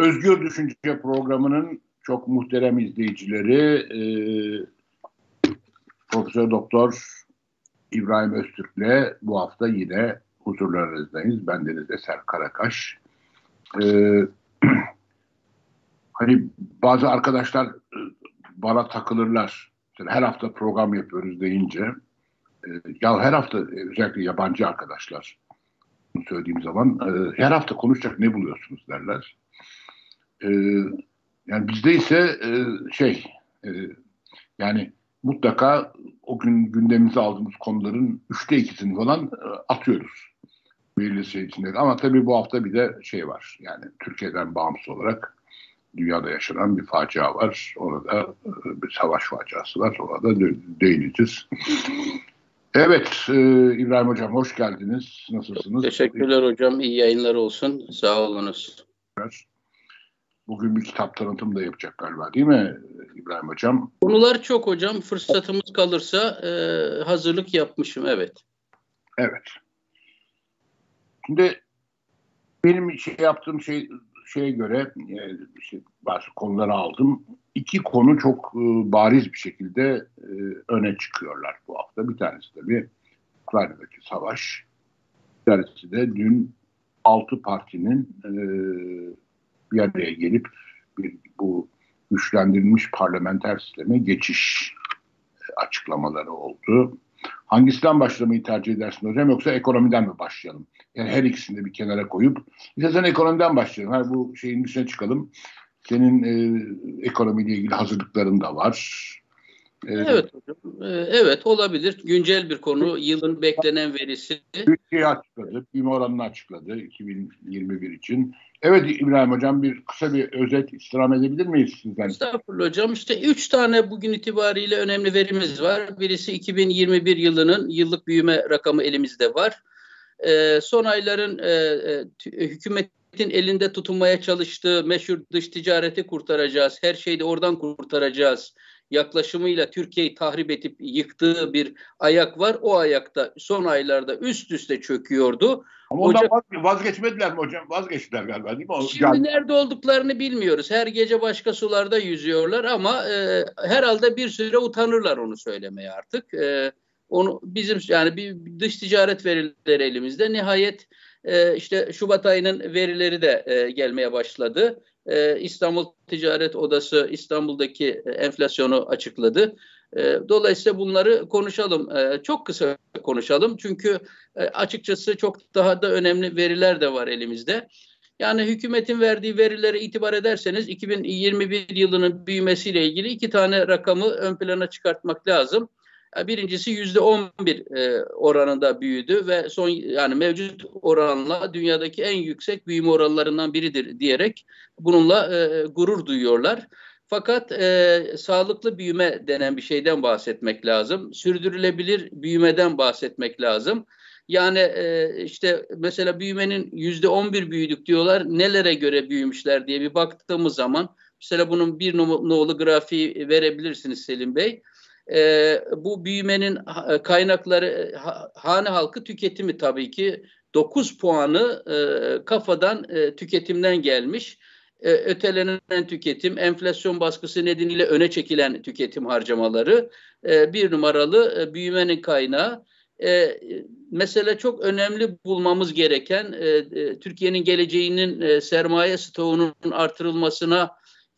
Özgür Düşünce programının çok muhterem izleyicileri e, Profesör Doktor İbrahim Öztürk'le bu hafta yine huzurlarınızdayız. Ben Deniz Eser Karakaş. Ee, hani bazı arkadaşlar e, bana takılırlar. Mesela her hafta program yapıyoruz deyince e, ya her hafta e, özellikle yabancı arkadaşlar söylediğim zaman e, her hafta konuşacak ne buluyorsunuz derler. E, yani bizde ise e, şey e, yani mutlaka o gün gündemimize aldığımız konuların üçte ikisini falan e, atıyoruz. Belirli şey içinde. Ama tabii bu hafta bir de şey var. Yani Türkiye'den bağımsız olarak dünyada yaşanan bir facia var. Orada e, bir savaş faciası var. Ona da değineceğiz. Evet e, İbrahim Hocam hoş geldiniz. Nasılsınız? Teşekkürler hocam. İyi yayınlar olsun. Sağ olunuz. Bugün bir kitap tanıtım da yapacak galiba değil mi İbrahim Hocam? Konular çok hocam. Fırsatımız kalırsa e, hazırlık yapmışım evet. Evet. Şimdi benim şey yaptığım şey şeye göre e, işte bazı konuları aldım. İki konu çok e, bariz bir şekilde e, öne çıkıyorlar bu hafta. Bir tanesi tabii Ukrayna'daki savaş. Bir tanesi de dün altı partinin e, bir araya gelip bir, bu güçlendirilmiş parlamenter sisteme geçiş açıklamaları oldu. Hangisinden başlamayı tercih edersin hocam yoksa ekonomiden mi başlayalım? Yani her ikisini de bir kenara koyup istersen ekonomiden başlayalım. Her bu şeyin dışına çıkalım. Senin e, ekonomiyle ilgili hazırlıkların da var. Evet hocam. Evet olabilir. Güncel bir konu. Yılın beklenen verisi. Bütçeyi açıkladı. Büyüme oranını açıkladı 2021 için. Evet İbrahim Hocam bir kısa bir özet istirham edebilir miyiz sizden? Estağfurullah Hocam. İşte üç tane bugün itibariyle önemli verimiz var. Birisi 2021 yılının yıllık büyüme rakamı elimizde var. Ee, son ayların e, e, hükümetin elinde tutunmaya çalıştığı meşhur dış ticareti kurtaracağız. Her şeyi de oradan kurtaracağız yaklaşımıyla Türkiye'yi tahrip edip yıktığı bir ayak var. O ayakta son aylarda üst üste çöküyordu. Ama ondan Ocak... vazgeçmediler mi hocam? Vazgeçtiler galiba değil mi? O, Şimdi yani... nerede olduklarını bilmiyoruz. Her gece başka sularda yüzüyorlar ama e, herhalde bir süre utanırlar onu söylemeye artık. E, onu bizim yani bir dış ticaret verileri elimizde. Nihayet e, işte Şubat ayının verileri de e, gelmeye başladı. E, İstanbul Ticaret Odası İstanbul'daki e, enflasyonu açıkladı. E, dolayısıyla bunları konuşalım. E, çok kısa konuşalım. Çünkü e, açıkçası çok daha da önemli veriler de var elimizde. Yani hükümetin verdiği verilere itibar ederseniz 2021 yılının büyümesiyle ilgili iki tane rakamı ön plana çıkartmak lazım. Birincisi yüzde on bir e, oranında büyüdü ve son yani mevcut oranla dünyadaki en yüksek büyüme oranlarından biridir diyerek bununla e, gurur duyuyorlar. Fakat e, sağlıklı büyüme denen bir şeyden bahsetmek lazım. Sürdürülebilir büyümeden bahsetmek lazım. Yani e, işte mesela büyümenin yüzde on bir büyüdük diyorlar. Nelere göre büyümüşler diye bir baktığımız zaman mesela bunun bir nolu grafiği verebilirsiniz Selim Bey e, bu büyümenin e, kaynakları e, hane halkı tüketimi tabii ki 9 puanı e, kafadan e, tüketimden gelmiş. E, ötelenen tüketim, enflasyon baskısı nedeniyle öne çekilen tüketim harcamaları e, bir numaralı e, büyümenin kaynağı. E, mesela çok önemli bulmamız gereken e, e, Türkiye'nin geleceğinin e, sermaye stoğunun artırılmasına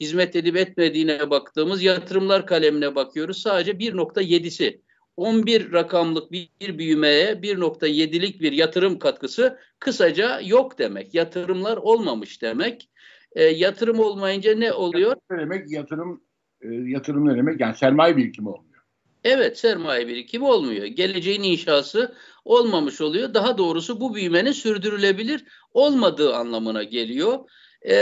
hizmet edip etmediğine baktığımız yatırımlar kalemine bakıyoruz. Sadece 1.7'si 11 rakamlık bir, büyümeye 1.7'lik bir yatırım katkısı kısaca yok demek. Yatırımlar olmamış demek. E, yatırım olmayınca ne oluyor? Yatırım ne demek? Yatırım e, yatırım ne demek? Yani sermaye birikimi olmuyor. Evet sermaye birikimi olmuyor. Geleceğin inşası olmamış oluyor. Daha doğrusu bu büyümenin sürdürülebilir olmadığı anlamına geliyor. E,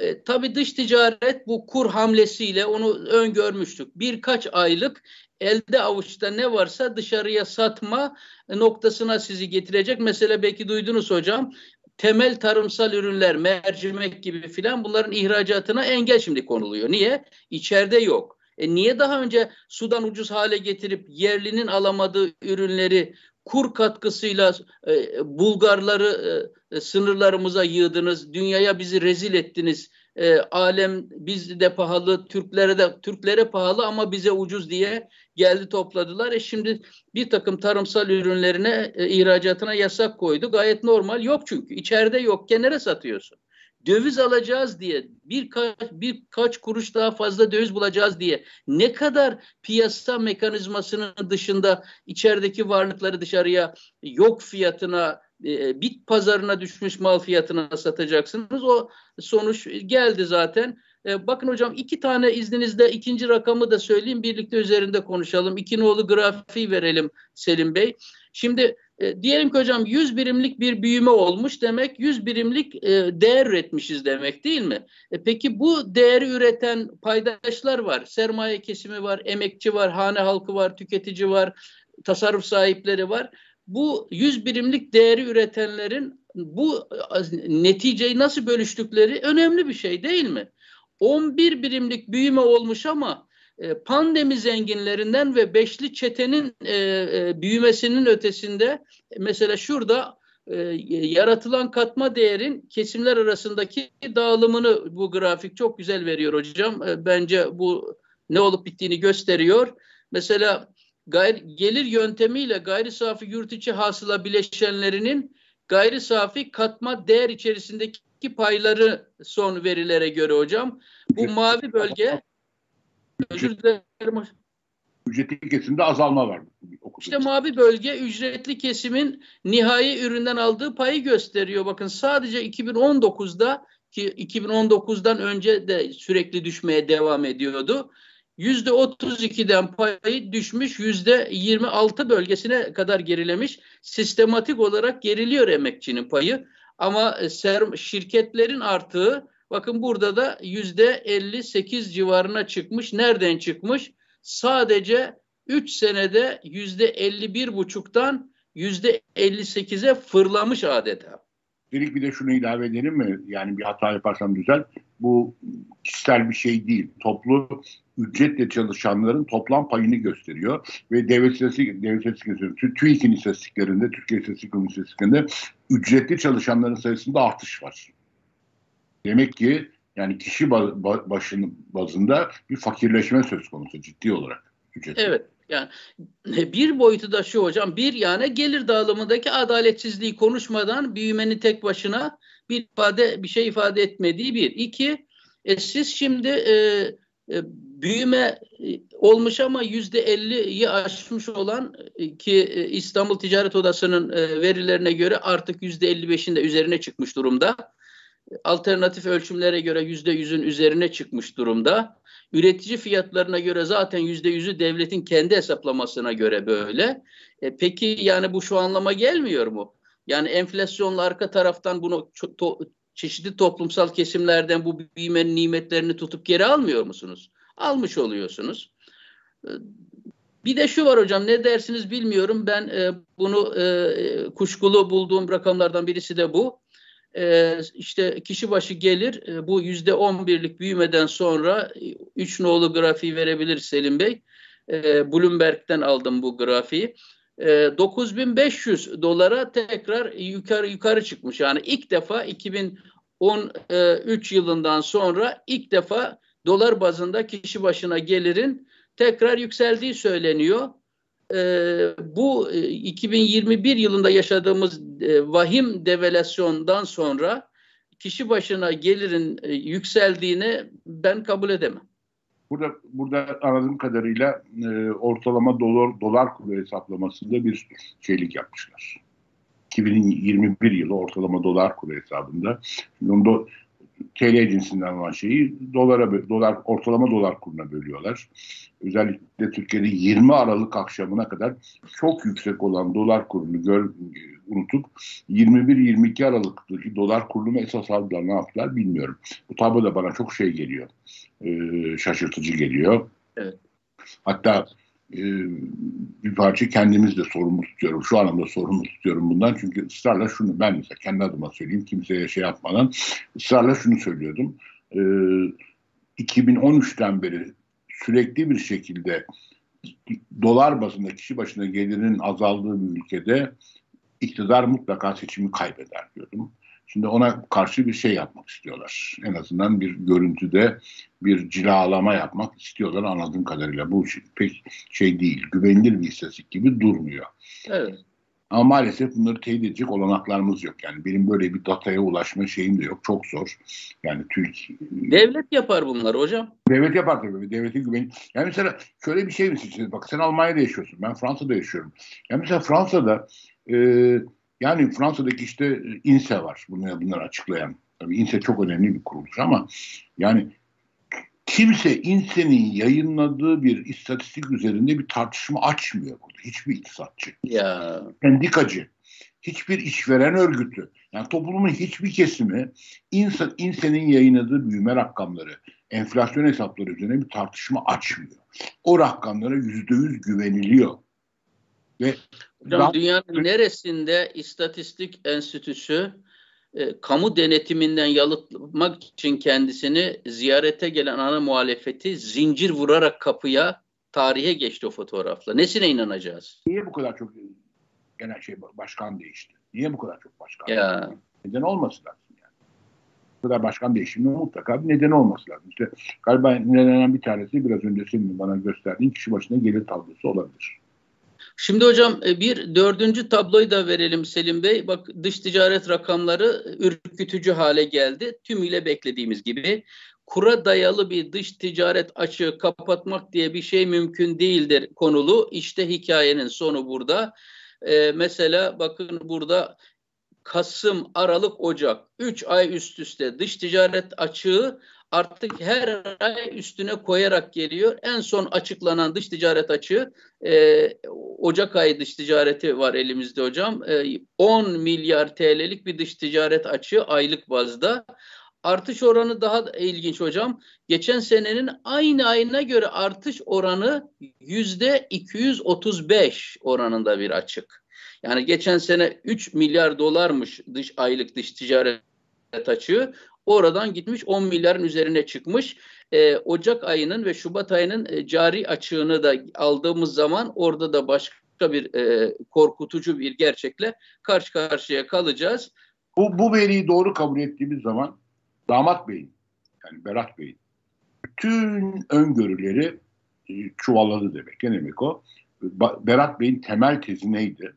e, tabii dış ticaret bu kur hamlesiyle onu öngörmüştük. Birkaç aylık elde avuçta ne varsa dışarıya satma noktasına sizi getirecek. Mesela belki duydunuz hocam temel tarımsal ürünler, mercimek gibi filan bunların ihracatına engel şimdi konuluyor. Niye? İçeride yok. E niye daha önce sudan ucuz hale getirip yerlinin alamadığı ürünleri kur katkısıyla e, Bulgarları e, sınırlarımıza yığdınız, dünyaya bizi rezil ettiniz e, alem bizde pahalı, Türklere de Türklere pahalı ama bize ucuz diye geldi topladılar. E şimdi bir takım tarımsal ürünlerine e, ihracatına yasak koydu. Gayet normal. Yok çünkü. içeride yok. Kenara satıyorsun döviz alacağız diye birkaç birkaç kuruş daha fazla döviz bulacağız diye ne kadar piyasa mekanizmasının dışında içerideki varlıkları dışarıya yok fiyatına e, bit pazarına düşmüş mal fiyatına satacaksınız. O sonuç geldi zaten. E, bakın hocam iki tane izninizle ikinci rakamı da söyleyeyim birlikte üzerinde konuşalım. İki nolu grafiği verelim Selim Bey. Şimdi e, diyelim ki hocam 100 birimlik bir büyüme olmuş demek 100 birimlik e, değer üretmişiz demek değil mi? E, peki bu değeri üreten paydaşlar var. Sermaye kesimi var, emekçi var, hane halkı var, tüketici var, tasarruf sahipleri var. Bu 100 birimlik değeri üretenlerin bu e, neticeyi nasıl bölüştükleri önemli bir şey değil mi? 11 birimlik büyüme olmuş ama pandemi zenginlerinden ve beşli çetenin e, e, büyümesinin ötesinde mesela şurada e, yaratılan katma değerin kesimler arasındaki dağılımını bu grafik çok güzel veriyor hocam. E, bence bu ne olup bittiğini gösteriyor. Mesela gayri, gelir yöntemiyle gayri safi yurt içi hasıla bileşenlerinin gayri safi katma değer içerisindeki payları son verilere göre hocam. Bu mavi bölge Özür dilerim. Ücretli kesimde azalma var. İşte mavi bölge ücretli kesimin nihai üründen aldığı payı gösteriyor. Bakın sadece 2019'da ki 2019'dan önce de sürekli düşmeye devam ediyordu. Yüzde 32'den payı düşmüş, yüzde 26 bölgesine kadar gerilemiş. Sistematik olarak geriliyor emekçinin payı. Ama şirketlerin artığı Bakın burada da yüzde 58 civarına çıkmış. Nereden çıkmış? Sadece 3 senede yüzde 51 buçuktan yüzde 58'e fırlamış adeta. Dedik bir de şunu ilave edelim mi? Yani bir hata yaparsam güzel. Bu kişisel bir şey değil. Toplu ücretle çalışanların toplam payını gösteriyor. Ve devlet istatistik, devlet istatistik TÜİK'in istatistiklerinde, Türkiye İstatistik istatistiklerinde ücretli çalışanların sayısında artış var. Demek ki yani kişi başının bazında bir fakirleşme söz konusu ciddi olarak. Ücret. Evet. Yani bir boyutu da şu hocam. Bir yani gelir dağılımındaki adaletsizliği konuşmadan büyümenin tek başına bir ifade bir şey ifade etmediği bir. İki e, siz şimdi e, e, büyüme e, olmuş ama yüzde elliyi aşmış olan e, ki e, İstanbul Ticaret Odası'nın verilerine göre artık yüzde elli beşinde üzerine çıkmış durumda alternatif ölçümlere göre yüzde yüzün üzerine çıkmış durumda. Üretici fiyatlarına göre zaten yüzde yüzü devletin kendi hesaplamasına göre böyle. E, peki yani bu şu anlama gelmiyor mu? Yani enflasyonla arka taraftan bunu to çeşitli toplumsal kesimlerden bu büyümenin nimetlerini tutup geri almıyor musunuz? Almış oluyorsunuz. E, bir de şu var hocam ne dersiniz bilmiyorum. Ben e, bunu e, kuşkulu bulduğum rakamlardan birisi de bu e, işte kişi başı gelir e, bu yüzde on birlik büyümeden sonra 3 nolu grafiği verebilir Selim Bey. E, Bloomberg'den aldım bu grafiği. E, 9500 dolara tekrar yukarı yukarı çıkmış. Yani ilk defa 2013 yılından sonra ilk defa dolar bazında kişi başına gelirin tekrar yükseldiği söyleniyor e, bu 2021 e, yılında yaşadığımız e, vahim devalüasyondan sonra kişi başına gelirin e, yükseldiğini ben kabul edemem. Burada burada anladığım kadarıyla e, ortalama dolar dolar kuru hesaplamasında bir şeylik yapmışlar. 2021 yılı ortalama dolar kuru hesabında. Şimdi onu TL cinsinden olan şeyi dolara dolar ortalama dolar kuruna bölüyorlar. Özellikle Türkiye'de 20 Aralık akşamına kadar çok yüksek olan dolar kurunu gör, unutup 21-22 Aralık'taki dolar kurunu esas aldılar ne yaptılar bilmiyorum. Bu tablo da bana çok şey geliyor. Ee, şaşırtıcı geliyor. Evet. Hatta e, bir parça kendimiz de sorumlu tutuyorum. Şu anlamda sorumlu tutuyorum bundan. Çünkü ısrarla şunu ben mesela kendi adıma söyleyeyim kimseye şey yapmadan ısrarla şunu söylüyordum. E, 2013'ten beri sürekli bir şekilde dolar bazında kişi başına gelirinin azaldığı bir ülkede iktidar mutlaka seçimi kaybeder diyordum. Şimdi ona karşı bir şey yapmak istiyorlar. En azından bir görüntüde bir cilalama yapmak istiyorlar anladığım kadarıyla. Bu pek şey değil, güvenilir bir istatistik gibi durmuyor. Evet. Ama maalesef bunları teyit edecek olanaklarımız yok. Yani benim böyle bir dataya ulaşma şeyim de yok. Çok zor. Yani Türkiye... Devlet yapar bunlar hocam. Devlet yapar tabii. Devlete güven. Yani mesela şöyle bir şey misin? Bak sen Almanya'da yaşıyorsun. Ben Fransa'da yaşıyorum. Yani mesela Fransa'da e, yani Fransa'daki işte INSE var. Bunu, bunları açıklayan. Tabii INSE çok önemli bir kuruluş ama yani kimse INSE'nin yayınladığı bir istatistik üzerinde bir tartışma açmıyor burada. Hiçbir iktisatçı. Ya. Sendikacı. Hiçbir işveren örgütü. Yani toplumun hiçbir kesimi INSE'nin yayınladığı büyüme rakamları, enflasyon hesapları üzerine bir tartışma açmıyor. O rakamlara yüzde yüz güveniliyor. Ve Hocam dünyanın neresinde istatistik enstitüsü e, kamu denetiminden yalıtmak için kendisini ziyarete gelen ana muhalefeti zincir vurarak kapıya tarihe geçti o fotoğrafla. Nesine inanacağız? Niye bu kadar çok genel şey başkan değişti? Niye bu kadar çok başkan ya. değişti? Neden olması lazım yani? Bu kadar başkan değişiminin mutlaka bir neden olması lazım. İşte galiba nedenden bir tanesi biraz önce senin bana gösterdiğin kişi başına gelir tablosu olabilir. Şimdi hocam e, bir dördüncü tabloyu da verelim Selim Bey. Bak dış ticaret rakamları ürkütücü hale geldi. Tümüyle beklediğimiz gibi. Kura dayalı bir dış ticaret açığı kapatmak diye bir şey mümkün değildir konulu. İşte hikayenin sonu burada. Ee, mesela bakın burada Kasım, Aralık, Ocak 3 ay üst üste dış ticaret açığı artık her ay üstüne koyarak geliyor. En son açıklanan dış ticaret açığı e, Ocak ayı dış ticareti var elimizde hocam. E, 10 milyar TL'lik bir dış ticaret açığı aylık bazda. Artış oranı daha ilginç hocam. Geçen senenin aynı ayına göre artış oranı yüzde 235 oranında bir açık. Yani geçen sene 3 milyar dolarmış dış aylık dış ticaret açığı. Oradan gitmiş 10 milyarın üzerine çıkmış. Ee, Ocak ayının ve Şubat ayının e, cari açığını da aldığımız zaman orada da başka bir e, korkutucu bir gerçekle karşı karşıya kalacağız. Bu, bu veriyi doğru kabul ettiğimiz zaman Damat Bey'in yani Berat Bey'in bütün öngörüleri e, çuvalladı demek. Ne demek o? Berat Bey'in temel tezi neydi?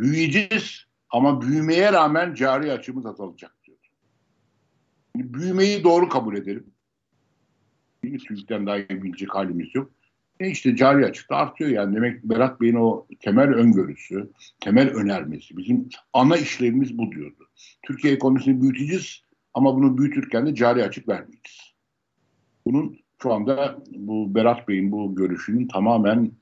Büyüyeceğiz ama büyümeye rağmen cari açımız azalacak büyümeyi doğru kabul edelim. TÜİK'ten daha iyi bilecek halimiz yok. E işte cari açıkta artıyor yani. Demek Berat Bey'in o temel öngörüsü, temel önermesi. Bizim ana işlevimiz bu diyordu. Türkiye ekonomisini büyüteceğiz ama bunu büyütürken de cari açık vermeyeceğiz. Bunun şu anda bu Berat Bey'in bu görüşünün tamamen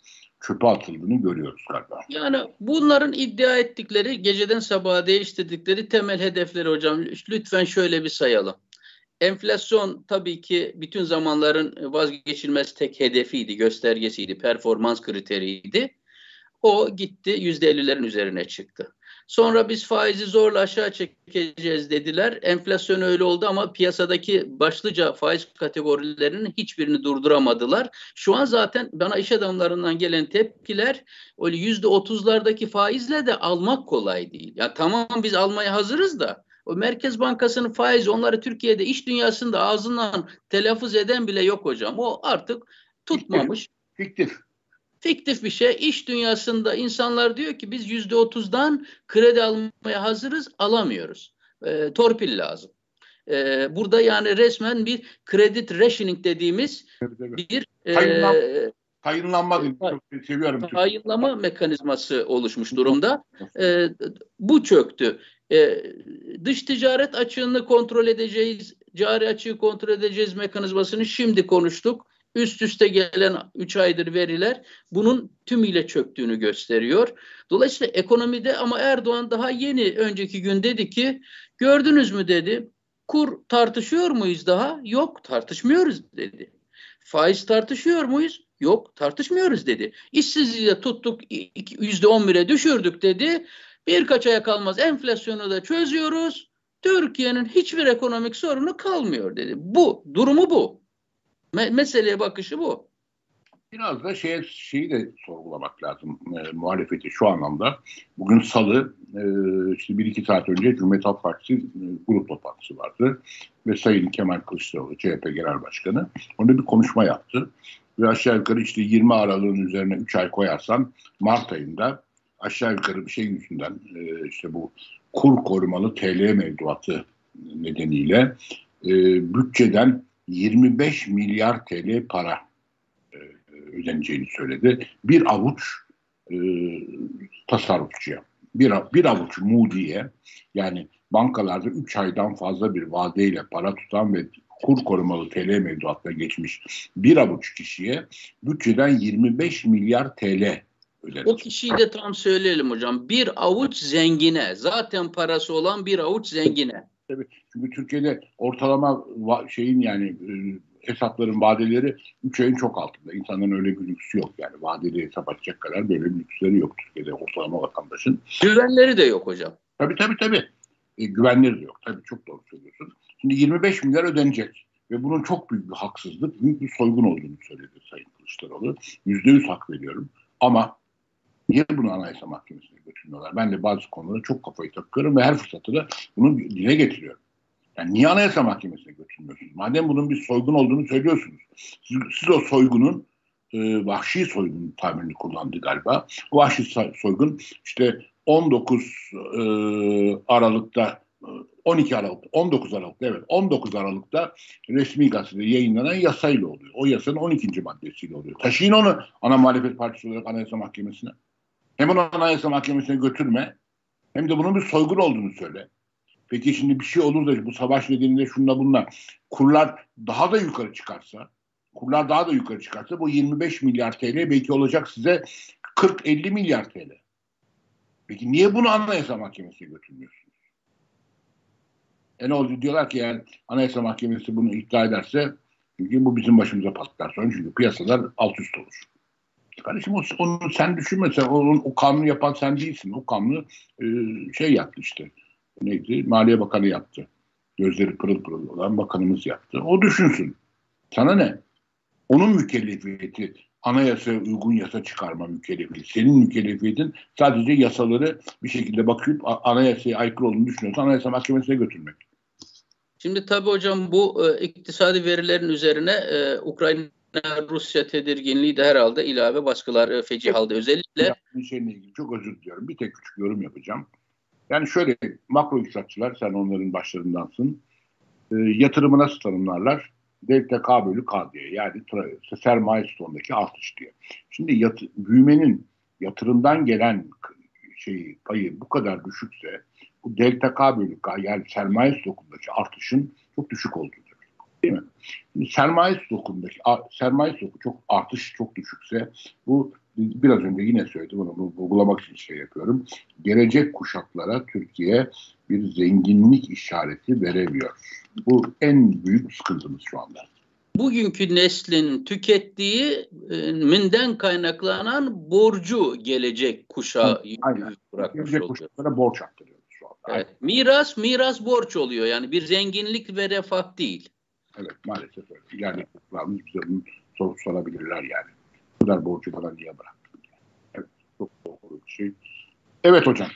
çöpe atıldığını görüyoruz galiba. Yani bunların iddia ettikleri, geceden sabaha değiştirdikleri temel hedefleri hocam lütfen şöyle bir sayalım. Enflasyon tabii ki bütün zamanların vazgeçilmez tek hedefiydi, göstergesiydi, performans kriteriydi. O gitti yüzde ellilerin üzerine çıktı. Sonra biz faizi zorla aşağı çekeceğiz dediler. Enflasyon öyle oldu ama piyasadaki başlıca faiz kategorilerinin hiçbirini durduramadılar. Şu an zaten bana iş adamlarından gelen tepkiler öyle yüzde otuzlardaki faizle de almak kolay değil. Ya tamam biz almaya hazırız da o Merkez Bankası'nın faizi onları Türkiye'de iş dünyasında ağzından telaffuz eden bile yok hocam. O artık tutmamış. Fiktif. Fiktif bir şey. İş dünyasında insanlar diyor ki biz yüzde otuzdan kredi almaya hazırız, alamıyoruz. E, torpil lazım. E, burada yani resmen bir credit rationing dediğimiz evet, evet. bir e, Kayınlanma çok seviyorum. Kayınlama mekanizması oluşmuş durumda. E, bu çöktü. E, dış ticaret açığını kontrol edeceğiz, cari açığı kontrol edeceğiz mekanizmasını şimdi konuştuk. Üst üste gelen 3 aydır veriler bunun tümüyle çöktüğünü gösteriyor. Dolayısıyla ekonomide ama Erdoğan daha yeni önceki gün dedi ki gördünüz mü dedi kur tartışıyor muyuz daha? Yok tartışmıyoruz dedi. Faiz tartışıyor muyuz? Yok tartışmıyoruz dedi. İşsizliği de tuttuk yüzde on bire düşürdük dedi. Birkaç aya kalmaz enflasyonu da çözüyoruz. Türkiye'nin hiçbir ekonomik sorunu kalmıyor dedi. Bu durumu bu. Me meseleye bakışı bu. Biraz da şey, şeyi de sorgulamak lazım e, muhalefeti şu anlamda. Bugün salı e, işte bir iki saat önce Cumhuriyet Halk Partisi e, grup toplantısı vardı. Ve Sayın Kemal Kılıçdaroğlu CHP Genel Başkanı orada bir konuşma yaptı. Ve aşağı yukarı işte 20 Aralık'ın üzerine 3 ay koyarsan Mart ayında aşağı yukarı bir şey yüzünden e, işte bu kur korumalı TL mevduatı nedeniyle e, bütçeden 25 milyar TL para ödeneceğini söyledi. Bir avuç e, tasarrufçuya, bir, bir avuç Moody'ye yani bankalarda 3 aydan fazla bir vadeyle para tutan ve kur korumalı TL mevduatına geçmiş bir avuç kişiye bütçeden 25 milyar TL ödenecek. O kişiyi de tam söyleyelim hocam. Bir avuç zengine, zaten parası olan bir avuç zengine. Tabii. Çünkü Türkiye'de ortalama şeyin yani e, hesapların vadeleri 3 ayın çok altında. İnsanların öyle bir lüksü yok yani. Vadeli hesap açacak kadar böyle bir lüksleri yok Türkiye'de ortalama vatandaşın. Güvenleri de yok hocam. Tabii tabii tabii. E, güvenleri de yok. Tabii çok doğru söylüyorsun. Şimdi 25 milyar ödenecek. Ve bunun çok büyük bir haksızlık, büyük bir soygun olduğunu söyledi Sayın Kılıçdaroğlu. Yüzde yüz hak veriyorum. Ama niye bunu Anayasa Mahkemesi'ne götürmüyorlar? Ben de bazı konulara çok kafayı takıyorum ve her fırsatta da bunu dile getiriyorum. Yani niye Anayasa Mahkemesi'ne götürmüyorsunuz? Madem bunun bir soygun olduğunu söylüyorsunuz. Siz, siz o soygunun e, vahşi soygun tabirini kullandı galiba. O vahşi soygun işte 19 e, Aralık'ta 12 Aralık, 19 Aralık'ta evet 19 Aralık'ta resmi gazetede yayınlanan yasayla oluyor. O yasanın 12. maddesiyle oluyor. Taşıyın onu ana muhalefet partisi olarak Anayasa Mahkemesi'ne. Hem onu Anayasa Mahkemesi'ne götürme hem de bunun bir soygun olduğunu söyle. Peki şimdi bir şey olur da bu savaş nedeniyle şunla bununla kurlar daha da yukarı çıkarsa kurlar daha da yukarı çıkarsa bu 25 milyar TL belki olacak size 40-50 milyar TL. Peki niye bunu Anayasa Mahkemesi'ne götürmüyorsunuz? E ne oldu? Diyorlar ki yani Anayasa Mahkemesi bunu iddia ederse çünkü bu bizim başımıza patlar sonra çünkü piyasalar alt üst olur. Kardeşim onu sen düşünmesen o, o kanunu yapan sen değilsin. O kanunu e, şey yaptı işte neydi? Maliye Bakanı yaptı. Gözleri pırıl pırıl olan bakanımız yaptı. O düşünsün. Sana ne? Onun mükellefiyeti anayasaya uygun yasa çıkarma mükellefiyeti. Senin mükellefiyetin sadece yasaları bir şekilde bakıp anayasaya aykırı olduğunu düşünüyorsan anayasa mahkemesine götürmek. Şimdi tabii hocam bu e, iktisadi verilerin üzerine e, Ukrayna Rusya tedirginliği de herhalde ilave baskılar e, feci halde özellikle. Şeyle ilgili çok özür diliyorum. Bir tek küçük yorum yapacağım. Yani şöyle makro iktisatçılar sen onların başlarındansın. E, yatırımı nasıl tanımlarlar? Delta K bölü K diye yani sermaye stoğundaki artış diye. Şimdi yat, büyümenin yatırımdan gelen şeyi payı bu kadar düşükse bu delta K bölü K yani sermaye stokundaki artışın çok düşük olduğu değil mi? Şimdi sermaye stokundaki sermaye stoku çok artış çok düşükse bu biraz önce yine söyledim onu vurgulamak için şey yapıyorum. Gelecek kuşaklara Türkiye bir zenginlik işareti veremiyor. Bu en büyük sıkıntımız şu anda. Bugünkü neslin tükettiği minden kaynaklanan borcu gelecek kuşağa Aynen. bırakmış gelecek kuşaklara borç aktarıyoruz şu anda. Evet. Miras, miras borç oluyor. Yani bir zenginlik ve refah değil. Evet maalesef öyle. Yani bize bunu soru sorabilirler yani kadar borcu bana niye bıraktın? Evet, çok doğru bir şey. Evet hocam.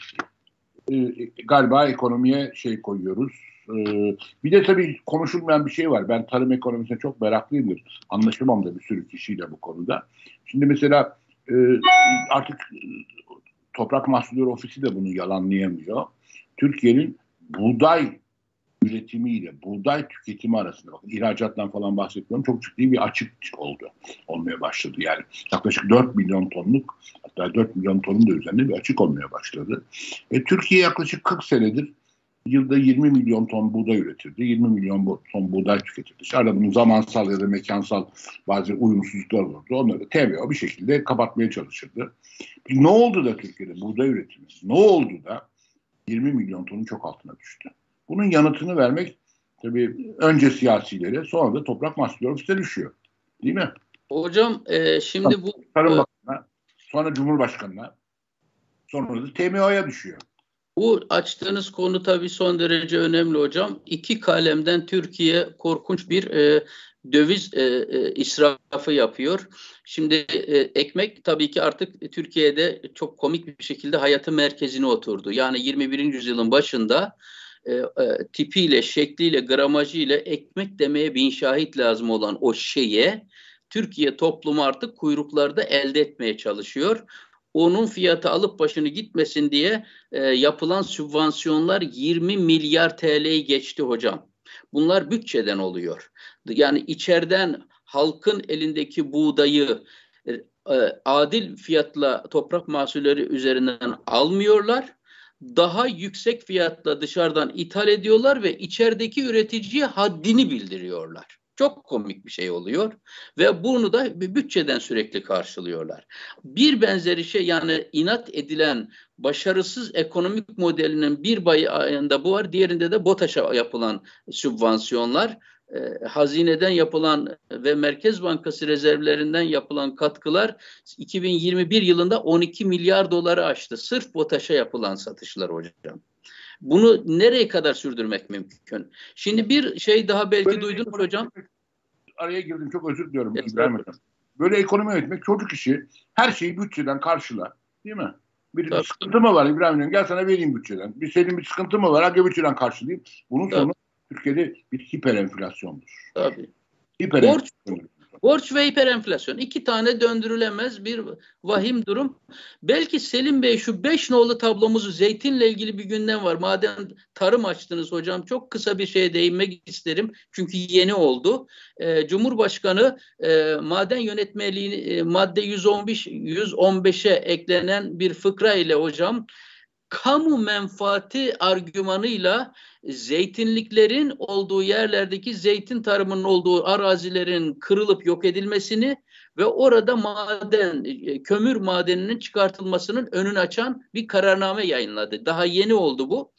Ee, galiba ekonomiye şey koyuyoruz. Ee, bir de tabii konuşulmayan bir şey var. Ben tarım ekonomisine çok meraklıyımdır. Anlaşamam da bir sürü kişiyle bu konuda. Şimdi mesela e, artık Toprak Mahsulleri Ofisi de bunu yalanlayamıyor. Türkiye'nin buğday üretimiyle buğday tüketimi arasında bakın ihracattan falan bahsetmiyorum çok ciddi bir açık oldu olmaya başladı yani yaklaşık 4 milyon tonluk hatta 4 milyon tonun da üzerinde bir açık olmaya başladı. E, Türkiye yaklaşık 40 senedir yılda 20 milyon ton buğday üretirdi. 20 milyon ton buğday tüketirdi. Arada bunun zamansal ya da mekansal bazı uyumsuzluklar olurdu. Onları TVO bir şekilde kapatmaya çalışırdı. Ne oldu da Türkiye'de buğday üretimi? Ne oldu da 20 milyon tonun çok altına düştü? Bunun yanıtını vermek tabii önce siyasilere sonra da toprak mahsulleri ofisine düşüyor. Değil mi? Hocam e, şimdi bu... Tarım Bakanı'na, sonra Cumhurbaşkanı'na, sonra da TMO'ya düşüyor. Bu açtığınız konu tabii son derece önemli hocam. İki kalemden Türkiye korkunç bir e, döviz e, e, israfı yapıyor. Şimdi e, ekmek tabii ki artık Türkiye'de çok komik bir şekilde hayatın merkezine oturdu. Yani 21. yüzyılın başında e, e, tipiyle, şekliyle, gramajıyla ekmek demeye bin şahit lazım olan o şeye Türkiye toplumu artık kuyruklarda elde etmeye çalışıyor. Onun fiyatı alıp başını gitmesin diye e, yapılan sübvansiyonlar 20 milyar TL'yi geçti hocam. Bunlar bütçeden oluyor. Yani içeriden halkın elindeki buğdayı e, e, adil fiyatla toprak mahsulleri üzerinden almıyorlar. Daha yüksek fiyatla dışarıdan ithal ediyorlar ve içerideki üreticiye haddini bildiriyorlar. Çok komik bir şey oluyor ve bunu da bütçeden sürekli karşılıyorlar. Bir benzeri şey yani inat edilen başarısız ekonomik modelinin bir bayında bu var, diğerinde de BOTAŞ'a yapılan sübvansiyonlar e, hazineden yapılan ve Merkez Bankası rezervlerinden yapılan katkılar 2021 yılında 12 milyar doları aştı. Sırf BOTAŞ'a yapılan satışlar hocam. Bunu nereye kadar sürdürmek mümkün? Şimdi bir şey daha belki Böyle duydunuz ekonomi, hocam. Araya girdim çok özür diliyorum evet. Böyle ekonomi yönetmek çocuk işi her şeyi bütçeden karşıla değil mi? Bir Tabii. sıkıntı mı var İbrahim? Gel sana vereyim bütçeden. Bir senin bir sıkıntı mı var? Hangi bütçeden karşılayayım? Bunun Tabii. sonu Türkiye'de bir hiper enflasyondur. Tabii. Hiper Borç, Borç ve hiperenflasyon. iki tane döndürülemez bir vahim durum. Belki Selim Bey şu beş nolu tablomuzu zeytinle ilgili bir gündem var. Madem tarım açtınız hocam çok kısa bir şeye değinmek isterim. Çünkü yeni oldu. Ee, Cumhurbaşkanı e, maden yönetmeliğini e, madde 115 115'e eklenen bir fıkra ile hocam kamu menfaati argümanıyla zeytinliklerin olduğu yerlerdeki zeytin tarımının olduğu arazilerin kırılıp yok edilmesini ve orada maden, e, kömür madeninin çıkartılmasının önünü açan bir kararname yayınladı. Daha yeni oldu bu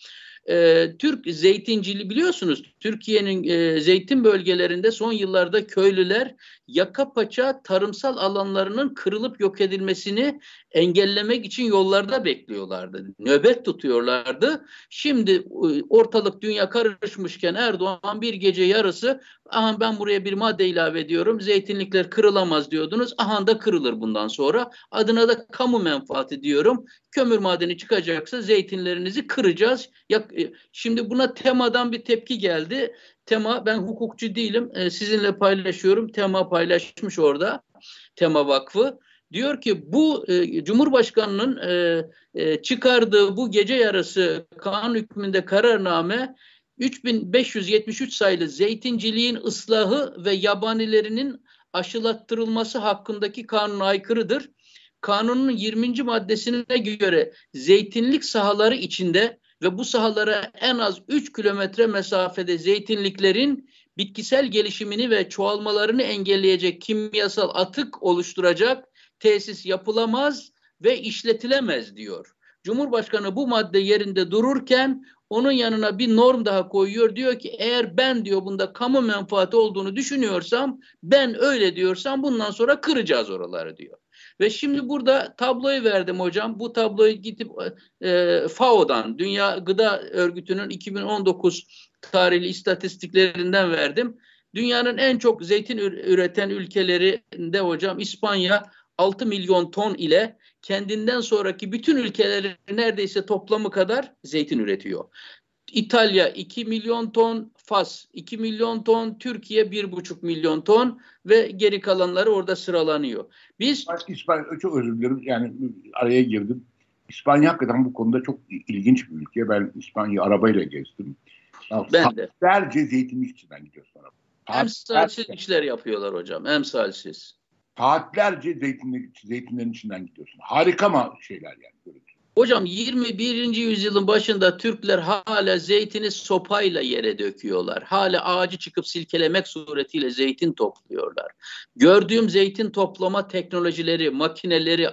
e, Türk zeytinciliği biliyorsunuz Türkiye'nin e, zeytin bölgelerinde son yıllarda köylüler yaka paça tarımsal alanlarının kırılıp yok edilmesini engellemek için yollarda bekliyorlardı. Nöbet tutuyorlardı. Şimdi e, ortalık dünya karışmışken Erdoğan bir gece yarısı aha ben buraya bir madde ilave ediyorum. Zeytinlikler kırılamaz diyordunuz. Aha da kırılır bundan sonra. Adına da kamu menfaati diyorum. Kömür madeni çıkacaksa zeytinlerinizi kıracağız. Ya, e, şimdi buna temadan bir tepki geldi. Tema ben hukukçu değilim. E, sizinle paylaşıyorum. Tema paylaşmış orada. Tema Vakfı. Diyor ki bu e, Cumhurbaşkanı'nın e, e, çıkardığı bu gece yarısı kanun hükmünde kararname 3573 sayılı zeytinciliğin ıslahı ve yabanilerinin aşılattırılması hakkındaki kanuna aykırıdır. Kanunun 20. maddesine göre zeytinlik sahaları içinde ve bu sahalara en az 3 kilometre mesafede zeytinliklerin bitkisel gelişimini ve çoğalmalarını engelleyecek kimyasal atık oluşturacak tesis yapılamaz ve işletilemez diyor. Cumhurbaşkanı bu madde yerinde dururken onun yanına bir norm daha koyuyor. Diyor ki eğer ben diyor bunda kamu menfaati olduğunu düşünüyorsam ben öyle diyorsam bundan sonra kıracağız oraları diyor. Ve şimdi burada tabloyu verdim hocam. Bu tabloyu gidip e, FAO'dan, Dünya Gıda Örgütü'nün 2019 tarihli istatistiklerinden verdim. Dünyanın en çok zeytin üreten ülkelerinde hocam İspanya 6 milyon ton ile kendinden sonraki bütün ülkelerin neredeyse toplamı kadar zeytin üretiyor. İtalya 2 milyon ton, Fas 2 milyon ton, Türkiye 1,5 milyon ton ve geri kalanları orada sıralanıyor. Biz İspanya çok özür dilerim yani araya girdim. İspanya hakikaten bu konuda çok ilginç bir ülke. Ben İspanya arabayla gezdim. ben de. Saatlerce zeytinlik içinden gidiyorsun araba. Emsalsiz işler yapıyorlar hocam. Emsalsiz. Saatlerce zeytinlik, zeytinlerin içinden gidiyorsun. Harika mı şeyler yani. Böyle. Hocam 21. yüzyılın başında Türkler hala zeytini sopayla yere döküyorlar. Hala ağacı çıkıp silkelemek suretiyle zeytin topluyorlar. Gördüğüm zeytin toplama teknolojileri, makineleri,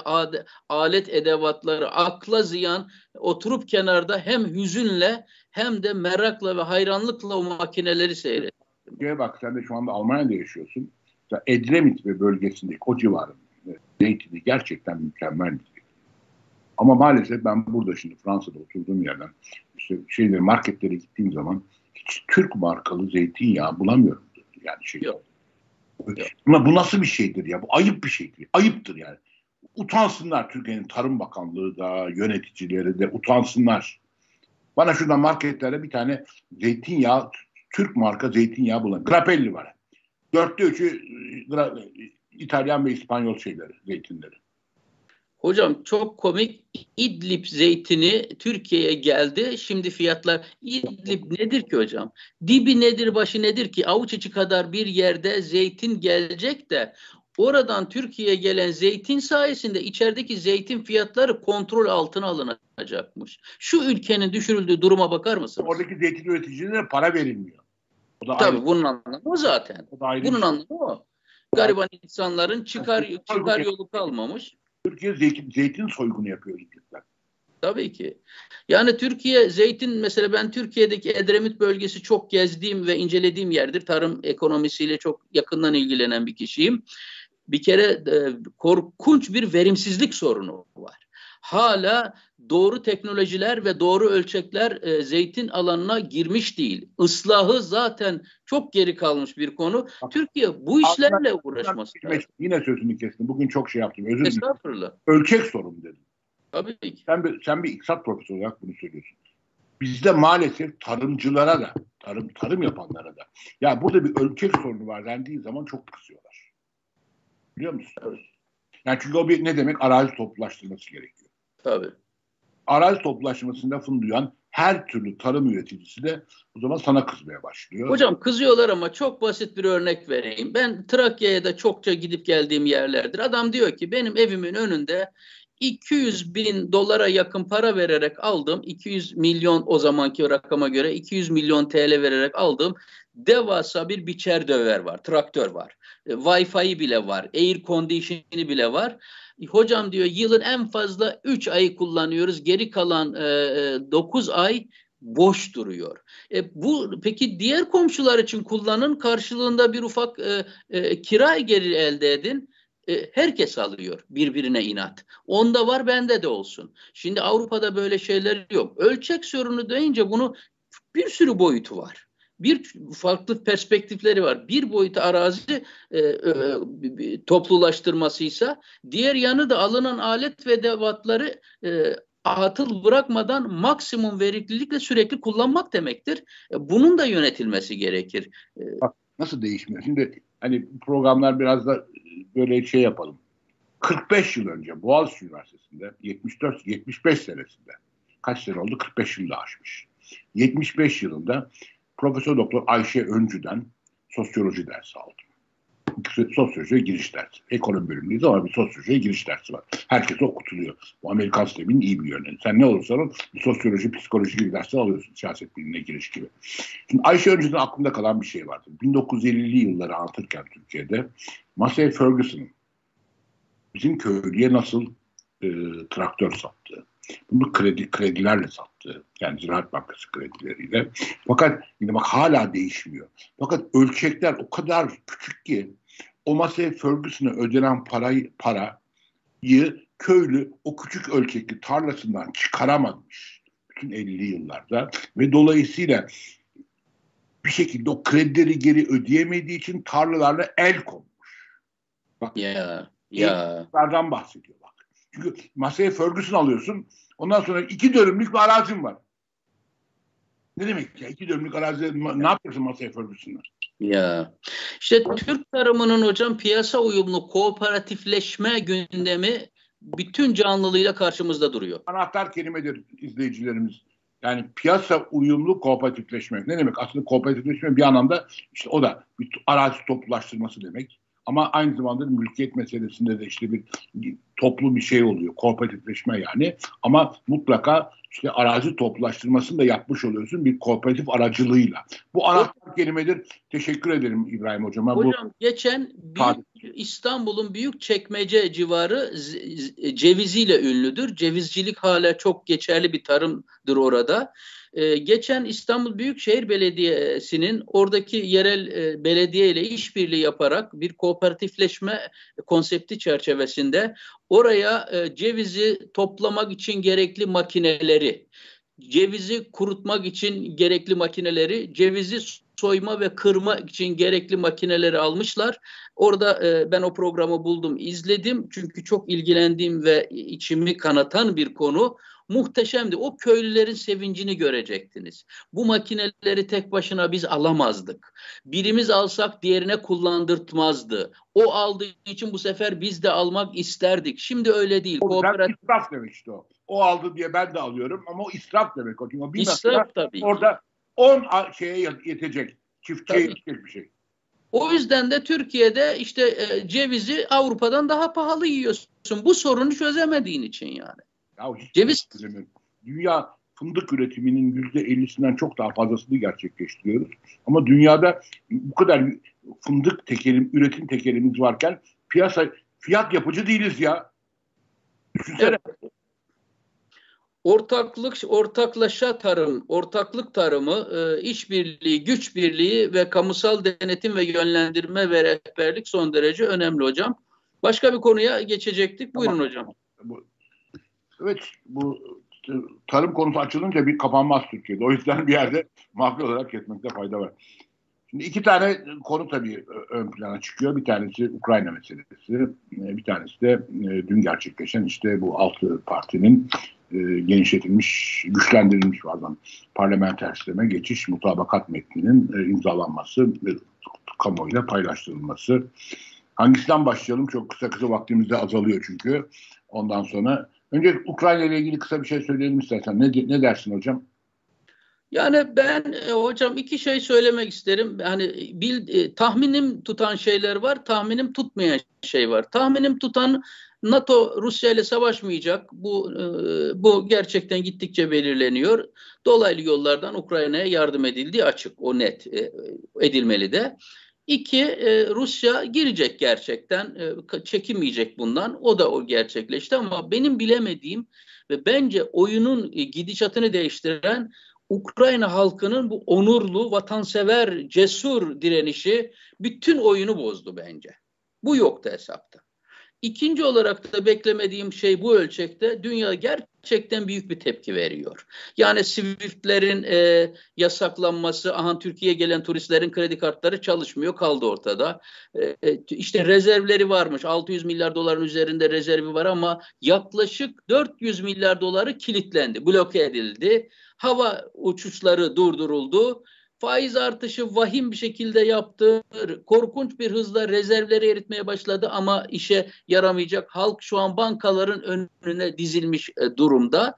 alet edevatları akla ziyan oturup kenarda hem hüzünle hem de merakla ve hayranlıkla o makineleri seyrediyorum. Bak sen de şu anda Almanya'da yaşıyorsun. Edremit ve bölgesindeki o civarın zeytini gerçekten mükemmel bir Ama maalesef ben burada şimdi Fransa'da oturduğum yerden işte şeyleri marketlere gittiğim zaman hiç Türk markalı zeytinyağı bulamıyorum. Yani şey. Yok. Buna, bu nasıl bir şeydir ya? Bu ayıp bir şeydir. Ayıptır yani. Utansınlar Türkiye'nin Tarım Bakanlığı da, yöneticileri de utansınlar. Bana şurada marketlerde bir tane zeytinyağı, Türk marka zeytinyağı bulan. Grappelli var. Dörtte üçü İtalyan ve İspanyol şeyleri, zeytinleri. Hocam çok komik. İdlib zeytini Türkiye'ye geldi. Şimdi fiyatlar İdlib nedir ki hocam? Dibi nedir, başı nedir ki? Avuç içi kadar bir yerde zeytin gelecek de oradan Türkiye'ye gelen zeytin sayesinde içerideki zeytin fiyatları kontrol altına alınacakmış. Şu ülkenin düşürüldüğü duruma bakar mısınız? Oradaki zeytin üreticilerine para verilmiyor. O da Tabii ayrı. bunun anlamı o zaten. O bunun şey. anlamı o. Gariban insanların çıkar çıkar yolu kalmamış. Türkiye zeytin, zeytin soygunu yapıyor İngilizler. Tabii ki. Yani Türkiye zeytin mesela ben Türkiye'deki Edremit bölgesi çok gezdiğim ve incelediğim yerdir. Tarım ekonomisiyle çok yakından ilgilenen bir kişiyim. Bir kere e, korkunç bir verimsizlik sorunu var. Hala doğru teknolojiler ve doğru ölçekler e, zeytin alanına girmiş değil. Islahı zaten çok geri kalmış bir konu. Bak, Türkiye bu işlerle uğraşması lazım. Yine sözünü kestim. Bugün çok şey yaptım. Özür dilerim. Ölçek sorun dedim. Tabii ki. Sen bir, sen bir iktisat profesörü olarak bunu söylüyorsun. Bizde maalesef tarımcılara da, tarım tarım yapanlara da. Ya burada bir ölçek sorunu var dendiği zaman çok kızıyorlar. Biliyor musun? Evet. Yani çünkü o bir ne demek? Arazi toplulaştırması gerekiyor. Tabii arazi toplaşmasını lafını duyan her türlü tarım üreticisi de o zaman sana kızmaya başlıyor. Hocam kızıyorlar ama çok basit bir örnek vereyim. Ben Trakya'ya da çokça gidip geldiğim yerlerdir. Adam diyor ki benim evimin önünde 200 bin dolara yakın para vererek aldım. 200 milyon o zamanki rakama göre 200 milyon TL vererek aldım. Devasa bir biçer döver var, traktör var. E, Wi-Fi bile var, air condition'i bile var. Hocam diyor yılın en fazla 3 ayı kullanıyoruz. Geri kalan e, 9 ay boş duruyor. E, bu peki diğer komşular için kullanın karşılığında bir ufak e, e, kira geri elde edin. E, herkes alıyor birbirine inat. Onda var bende de olsun. Şimdi Avrupa'da böyle şeyler yok. Ölçek sorunu deyince bunu bir sürü boyutu var bir farklı perspektifleri var. Bir boyutu arazi e, e, toplulaştırmasıysa diğer yanı da alınan alet ve devatları e, atıl bırakmadan maksimum verimlilikle sürekli kullanmak demektir. E, bunun da yönetilmesi gerekir. E, Bak nasıl değişmiyor? Şimdi hani programlar biraz da böyle şey yapalım. 45 yıl önce Boğaziçi Üniversitesi'nde 74 75 senesinde kaç sene oldu? 45 yılda aşmış. 75 yılında Profesör Doktor Ayşe Öncü'den sosyoloji dersi aldım. Sosyolojiye giriş dersi. Ekonomi bölümündeyiz ama bir sosyolojiye giriş dersi var. Herkes okutuluyor. Bu Amerikan sisteminin iyi bir yönü. Sen ne olursan ol bir sosyoloji, psikoloji gibi dersler alıyorsun. Siyaset bilimine giriş gibi. Şimdi Ayşe Öncü'den aklımda kalan bir şey vardı. 1950'li yılları anlatırken Türkiye'de Massey Ferguson'ın bizim köylüye nasıl e, traktör sattığı, bunu kredi kredilerle sattı. Yani Ziraat Bankası kredileriyle. Fakat yine bak hala değişmiyor. Fakat ölçekler o kadar küçük ki o masaya Ferguson'a ödenen parayı, parayı köylü o küçük ölçekli tarlasından çıkaramamış. Bütün 50'li yıllarda. Ve dolayısıyla bir şekilde o kredileri geri ödeyemediği için tarlalarla el konmuş. Bak, ya, ya. bahsediyor. Çünkü masaya Ferguson alıyorsun. Ondan sonra iki dönümlük bir arazim var. Ne demek ya? İki dönümlük arazi ne yapıyorsun masaya Ferguson'la? Ya işte Türk tarımının hocam piyasa uyumlu kooperatifleşme gündemi bütün canlılığıyla karşımızda duruyor. Anahtar kelimedir izleyicilerimiz. Yani piyasa uyumlu kooperatifleşme. Ne demek? Aslında kooperatifleşme bir anlamda işte o da bir arazi toplulaştırması demek. Ama aynı zamanda mülkiyet meselesinde de işte bir toplu bir şey oluyor. Kooperatifleşme yani. Ama mutlaka işte arazi toplaştırmasını da yapmış oluyorsun bir kooperatif aracılığıyla. Bu anahtar kelimedir. Teşekkür ederim İbrahim Hocam'a. Hocam Bu, geçen İstanbul'un büyük çekmece civarı ceviziyle ünlüdür. Cevizcilik hala çok geçerli bir tarımdır orada. Ee, geçen İstanbul Büyükşehir Belediyesi'nin oradaki yerel e, belediye ile işbirliği yaparak bir kooperatifleşme konsepti çerçevesinde oraya e, cevizi toplamak için gerekli makineleri, cevizi kurutmak için gerekli makineleri, cevizi soyma ve kırma için gerekli makineleri almışlar. Orada e, ben o programı buldum, izledim. Çünkü çok ilgilendiğim ve içimi kanatan bir konu muhteşemdi. O köylülerin sevincini görecektiniz. Bu makineleri tek başına biz alamazdık. Birimiz alsak diğerine kullandırtmazdı. O aldığı için bu sefer biz de almak isterdik. Şimdi öyle değil. O Kooperatif... israf demek işte o. O aldı diye ben de alıyorum ama o israf demek. O, o bir israf tabii. Orada 10 şeye yetecek. Çiftçiye yetecek bir şey. O yüzden de Türkiye'de işte e, cevizi Avrupa'dan daha pahalı yiyorsun. Bu sorunu çözemediğin için yani. Ya Ceviz Dünya fındık üretiminin yüzde ellisinden çok daha fazlasını gerçekleştiriyoruz. Ama dünyada bu kadar fındık tekelim, üretim tekelimiz varken piyasa fiyat yapıcı değiliz ya. Düşünsene. Evet. Ortaklık, ortaklaşa tarım, ortaklık tarımı, e, işbirliği, güç birliği ve kamusal denetim ve yönlendirme ve rehberlik son derece önemli hocam. Başka bir konuya geçecektik. Buyurun tamam. hocam. Bu, Evet bu tarım konusu açılınca bir kapanmaz Türkiye'de. O yüzden bir yerde mahfi olarak kesmekte fayda var. Şimdi iki tane konu tabii ön plana çıkıyor. Bir tanesi Ukrayna meselesi. Bir tanesi de e, dün gerçekleşen işte bu altı partinin e, genişletilmiş, güçlendirilmiş pardon, parlamenter sisteme geçiş mutabakat metninin e, imzalanması ve kamuoyuyla paylaştırılması. Hangisinden başlayalım? Çok kısa kısa vaktimizde azalıyor çünkü. Ondan sonra Önce Ukrayna ile ilgili kısa bir şey söyleyelim istersen. Ne, ne dersin hocam? Yani ben e, hocam iki şey söylemek isterim. Hani bil, e, tahminim tutan şeyler var, tahminim tutmayan şey var. Tahminim tutan NATO Rusya ile savaşmayacak. Bu e, bu gerçekten gittikçe belirleniyor. Dolaylı yollardan Ukrayna'ya yardım edildiği açık. O net e, edilmeli de. İki, e, Rusya girecek gerçekten, e, çekinmeyecek bundan. O da o gerçekleşti ama benim bilemediğim ve bence oyunun e, gidişatını değiştiren Ukrayna halkının bu onurlu, vatansever, cesur direnişi bütün oyunu bozdu bence. Bu yoktu hesapta. İkinci olarak da beklemediğim şey bu ölçekte dünya gerçekten büyük bir tepki veriyor. Yani Swift'lerin e, yasaklanması, aha Türkiye'ye gelen turistlerin kredi kartları çalışmıyor kaldı ortada. E, e işte rezervleri varmış 600 milyar doların üzerinde rezervi var ama yaklaşık 400 milyar doları kilitlendi, bloke edildi. Hava uçuşları durduruldu faiz artışı vahim bir şekilde yaptı. Korkunç bir hızla rezervleri eritmeye başladı ama işe yaramayacak. Halk şu an bankaların önüne dizilmiş e, durumda.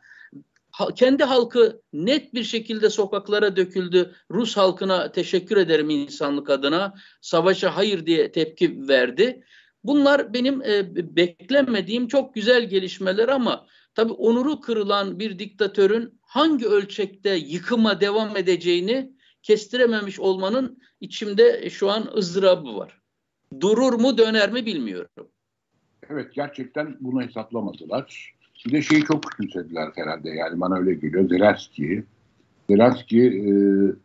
kendi halkı net bir şekilde sokaklara döküldü. Rus halkına teşekkür ederim insanlık adına. Savaşa hayır diye tepki verdi. Bunlar benim e, beklemediğim çok güzel gelişmeler ama tabii onuru kırılan bir diktatörün hangi ölçekte yıkıma devam edeceğini kestirememiş olmanın içimde şu an ızdırabı var. Durur mu döner mi bilmiyorum. Evet gerçekten bunu hesaplamadılar. Bir de şeyi çok küçümsediler herhalde yani bana öyle geliyor. Zelenski'yi Zelenski e,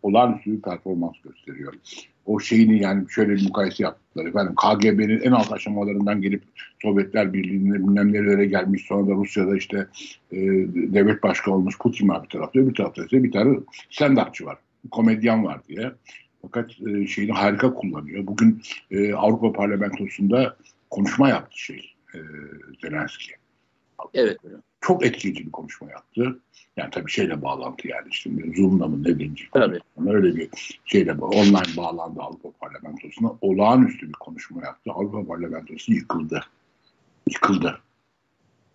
olağanüstü bir performans gösteriyor. O şeyini yani şöyle bir mukayese yaptılar. Efendim KGB'nin en alt aşamalarından gelip Sovyetler Birliği'ne bilmem gelmiş. Sonra da Rusya'da işte e, devlet başkanı olmuş Putin var bir tarafta. Bir tarafta ise bir tane stand-upçı var komedyen var diye. Fakat e, şeyini harika kullanıyor. Bugün e, Avrupa Parlamentosu'nda konuşma yaptı şey e, Zelenski. Evet. Çok etkileyici bir konuşma yaptı. Yani tabii şeyle bağlantı yani işte Zoom'la mı ne denecek? Tabii. Öyle bir şeyle online bağlandı Avrupa Parlamentosu'na. Olağanüstü bir konuşma yaptı. Avrupa Parlamentosu yıkıldı. Yıkıldı.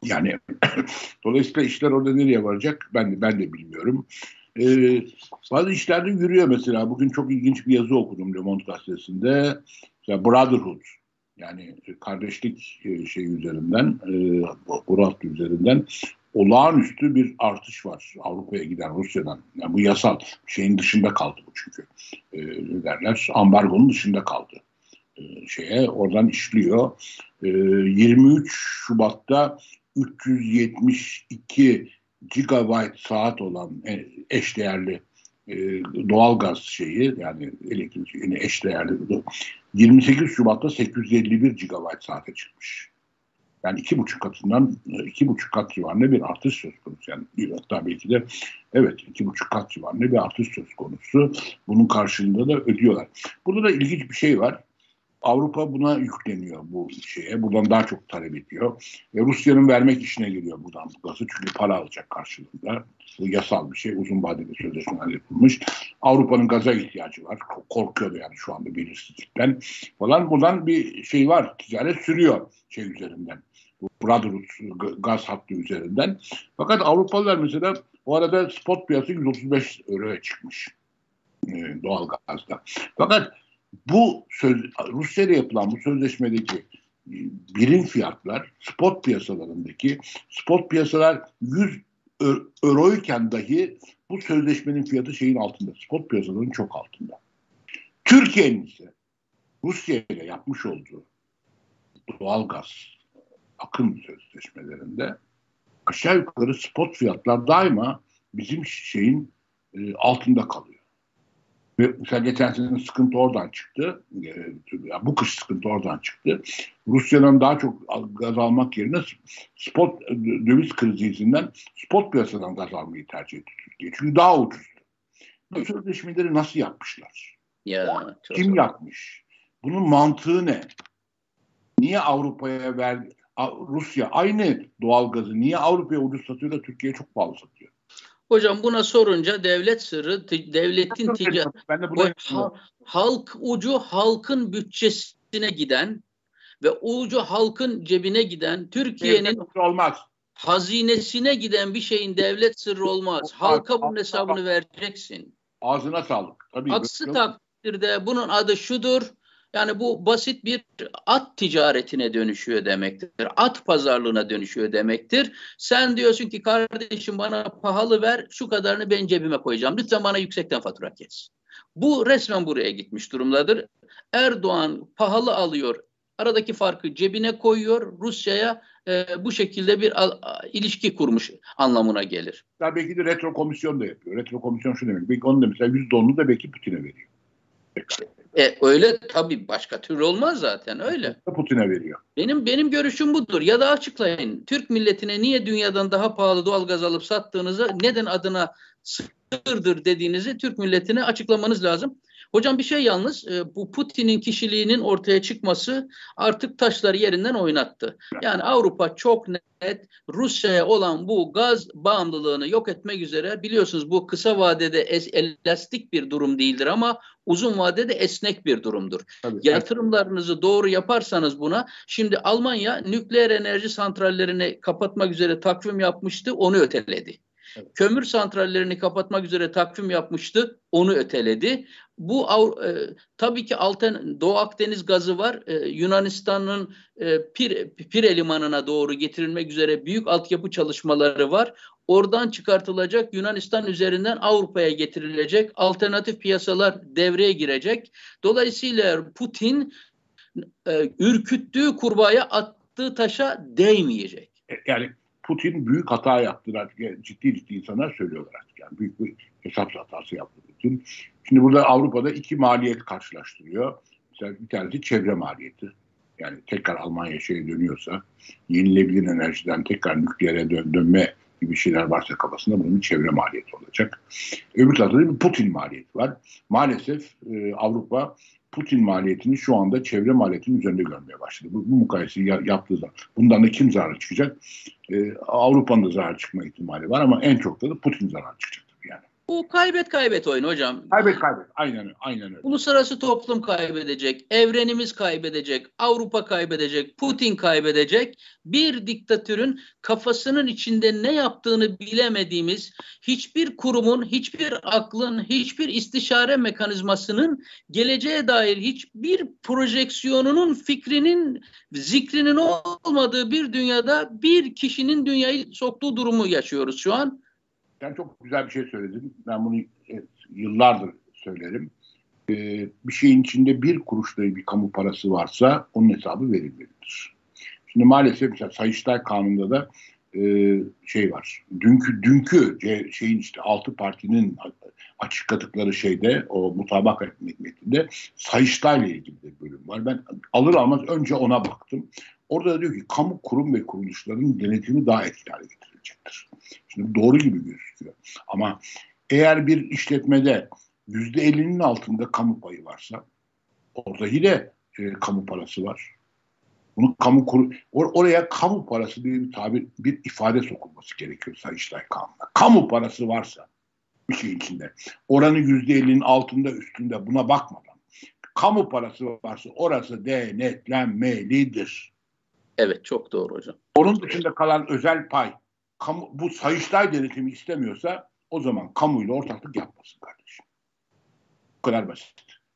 Yani dolayısıyla işler orada nereye varacak ben ben de bilmiyorum. Ee, bazı işlerde yürüyor mesela. Bugün çok ilginç bir yazı okudum Le Monde gazetesinde. Mesela Brotherhood yani kardeşlik e, şey üzerinden, e, Brotherhood üzerinden olağanüstü bir artış var Avrupa'ya giden Rusya'dan. Yani bu yasal şeyin dışında kaldı bu çünkü. E, derler ambargonun dışında kaldı. E, şeye oradan işliyor. E, 23 Şubat'ta 372 gigabyte saat olan eşdeğerli e, doğalgaz şeyi yani elektrik yani eşdeğerli 28 Şubat'ta 851 gigabyte saate çıkmış. Yani iki buçuk katından iki buçuk kat civarında bir artış söz konusu. Yani hatta belki de evet iki buçuk kat civarında bir artış söz konusu. Bunun karşılığında da ödüyorlar. Burada da ilginç bir şey var. Avrupa buna yükleniyor bu şeye. Buradan daha çok talep ediyor. Ve Rusya'nın vermek işine geliyor buradan bu gazı. Çünkü para alacak karşılığında. Bu yasal bir şey. Uzun vadeli sözleşmeler yapılmış. Avrupa'nın gaza ihtiyacı var. Korkuyordu yani şu anda belirsizlikten falan. Buradan bir şey var. Ticaret sürüyor şey üzerinden. Bu Brotherhood gaz hattı üzerinden. Fakat Avrupalılar mesela o arada spot piyasası 135 euroya çıkmış e, doğal gazda. Fakat bu söz, Rusya ile yapılan bu sözleşmedeki e, birim fiyatlar spot piyasalarındaki spot piyasalar 100 euroyken dahi bu sözleşmenin fiyatı şeyin altında. Spot piyasalarının çok altında. Türkiye'nin ise Rusya ile yapmış olduğu doğal gaz akım sözleşmelerinde aşağı yukarı spot fiyatlar daima bizim şeyin e, altında kalıyor. Mesela geçen sene sıkıntı oradan çıktı. Ee, bu kış sıkıntı oradan çıktı. Rusya'dan daha çok gaz almak yerine spot döviz krizi yüzünden spot piyasadan gaz almayı tercih etti Türkiye. Çünkü daha ucuzdu. Bu sözleşmeleri nasıl yapmışlar? Ya, Kim yapmış? Bunun mantığı ne? Niye Avrupa'ya verdi? Rusya aynı doğal gazı niye Avrupa'ya ucuz satıyor da Türkiye'ye çok pahalı satıyor? Hocam buna sorunca devlet sırrı, devletin ticaret, halk ucu halkın bütçesine giden ve ucu halkın cebine giden Türkiye'nin olmaz. hazinesine giden bir şeyin devlet sırrı olmaz. Halka bunun hesabını vereceksin. Ağzına sağlık. Tabii Aksi takdirde bunun adı şudur. Yani bu basit bir at ticaretine dönüşüyor demektir. At pazarlığına dönüşüyor demektir. Sen diyorsun ki kardeşim bana pahalı ver şu kadarını ben cebime koyacağım. Lütfen bana yüksekten fatura kes. Bu resmen buraya gitmiş durumdadır. Erdoğan pahalı alıyor. Aradaki farkı cebine koyuyor. Rusya'ya e, bu şekilde bir al, a, ilişki kurmuş anlamına gelir. Ya belki de retro komisyon da yapıyor. Retro komisyon şu demek. Belki onu da mesela %10'unu da belki Putin'e veriyor. Pekala. E, öyle tabii başka türlü olmaz zaten öyle. Putin'e veriyor. Benim benim görüşüm budur. Ya da açıklayın. Türk milletine niye dünyadan daha pahalı doğalgaz alıp sattığınızı, neden adına sırdır dediğinizi Türk milletine açıklamanız lazım. Hocam bir şey yalnız e, bu Putin'in kişiliğinin ortaya çıkması artık taşları yerinden oynattı. Yani Avrupa çok net Rusya'ya olan bu gaz bağımlılığını yok etmek üzere biliyorsunuz bu kısa vadede elastik bir durum değildir ama uzun vadede esnek bir durumdur. Tabii. Yatırımlarınızı doğru yaparsanız buna şimdi Almanya nükleer enerji santrallerini kapatmak üzere takvim yapmıştı onu öteledi. Evet. Kömür santrallerini kapatmak üzere takvim yapmıştı, onu öteledi. Bu e, tabii ki Alten Doğu Akdeniz gazı var. E, Yunanistan'ın e, Pir, Pire limanına doğru getirilmek üzere büyük altyapı çalışmaları var. Oradan çıkartılacak Yunanistan üzerinden Avrupa'ya getirilecek alternatif piyasalar devreye girecek. Dolayısıyla Putin e, ürküttüğü kurbağaya attığı taşa değmeyecek. E, yani Putin büyük hata yaptılar. Ciddi ciddi insanlar söylüyorlar artık. Yani büyük bir hesap hatası yaptı Putin. Şimdi burada Avrupa'da iki maliyet karşılaştırıyor. Mesela bir tanesi çevre maliyeti. Yani tekrar Almanya şeye dönüyorsa yenilebilir enerjiden tekrar nükleere dön dönme gibi şeyler varsa kafasında bunun çevre maliyeti olacak. Öbür tarafta da bir Putin maliyeti var. Maalesef e, Avrupa Putin maliyetini şu anda çevre maliyetinin üzerinde görmeye başladı. Bu, bu mukayeseyi yaptığı zaman. Bundan da kim zarar çıkacak? Ee, Avrupa'nın da zarar çıkma ihtimali var ama en çok da, da Putin zarar çıkacak. Bu kaybet kaybet oyunu hocam. Kaybet kaybet. Aynen. Aynen öyle. Uluslararası toplum kaybedecek, evrenimiz kaybedecek, Avrupa kaybedecek, Putin kaybedecek. Bir diktatörün kafasının içinde ne yaptığını bilemediğimiz hiçbir kurumun, hiçbir aklın, hiçbir istişare mekanizmasının geleceğe dair hiçbir projeksiyonunun, fikrinin, zikrinin olmadığı bir dünyada bir kişinin dünyayı soktuğu durumu yaşıyoruz şu an. Sen çok güzel bir şey söyledin. Ben bunu yıllardır söylerim. Ee, bir şeyin içinde bir kuruş bir kamu parası varsa onun hesabı verilmelidir. Şimdi maalesef mesela Sayıştay Kanunu'nda da e, şey var. Dünkü dünkü şeyin işte altı partinin açıkladıkları şeyde o mutabakat metninde Sayıştay ile ilgili bir bölüm var. Ben alır almaz önce ona baktım. Orada da diyor ki kamu kurum ve kuruluşların denetimi daha etkili hale getirilecektir. Şimdi doğru gibi gözüküyor. Ama eğer bir işletmede yüzde ellinin altında kamu payı varsa orada yine e, kamu parası var. Bunu kamu kur or oraya kamu parası diye bir tabir, bir ifade sokulması gerekiyor Sayıştay Kanun'da. Kamu parası varsa bir şey içinde. Oranın yüzde ellinin altında üstünde buna bakmadan kamu parası varsa orası denetlenmelidir. Evet çok doğru hocam. Onun dışında kalan özel pay kamu, bu Sayıştay denetimi istemiyorsa o zaman kamuyla ortaklık yapmasın kardeşim. Bu kadar basit.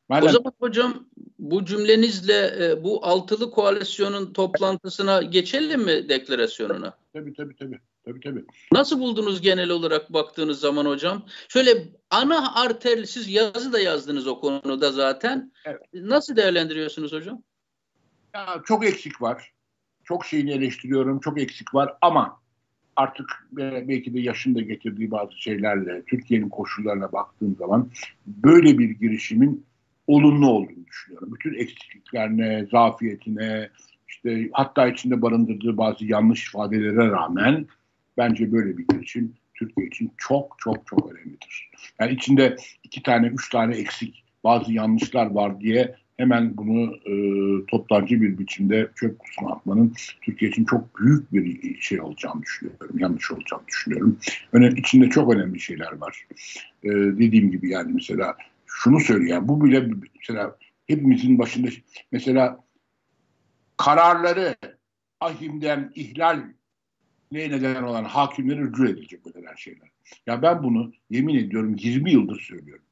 Madem... O zaman hocam bu cümlenizle e, bu altılı koalisyonun toplantısına geçelim mi deklarasyonuna? Tabii tabii tabii. Tabii tabii. Nasıl buldunuz genel olarak baktığınız zaman hocam? Şöyle ana arter, siz yazı da yazdınız o konuda zaten. Evet. Nasıl değerlendiriyorsunuz hocam? Ya, çok eksik var. Çok şeyini eleştiriyorum. Çok eksik var ama artık belki de yaşın da getirdiği bazı şeylerle Türkiye'nin koşullarına baktığım zaman böyle bir girişimin olumlu olduğunu düşünüyorum. Bütün eksikliklerine, zafiyetine, işte hatta içinde barındırdığı bazı yanlış ifadelere rağmen bence böyle bir girişim Türkiye için çok çok çok önemlidir. Yani içinde iki tane, üç tane eksik bazı yanlışlar var diye hemen bunu e, toptancı bir biçimde çöp kutusuna atmanın Türkiye için çok büyük bir şey olacağını düşünüyorum. Yanlış olacağını düşünüyorum. Önemli, içinde çok önemli şeyler var. E, dediğim gibi yani mesela şunu söylüyor. Bu bile mesela hepimizin başında mesela kararları ahimden ihlal ne neden olan hakimleri rücu edilecek her şeyler. Ya ben bunu yemin ediyorum 20 yıldır söylüyorum.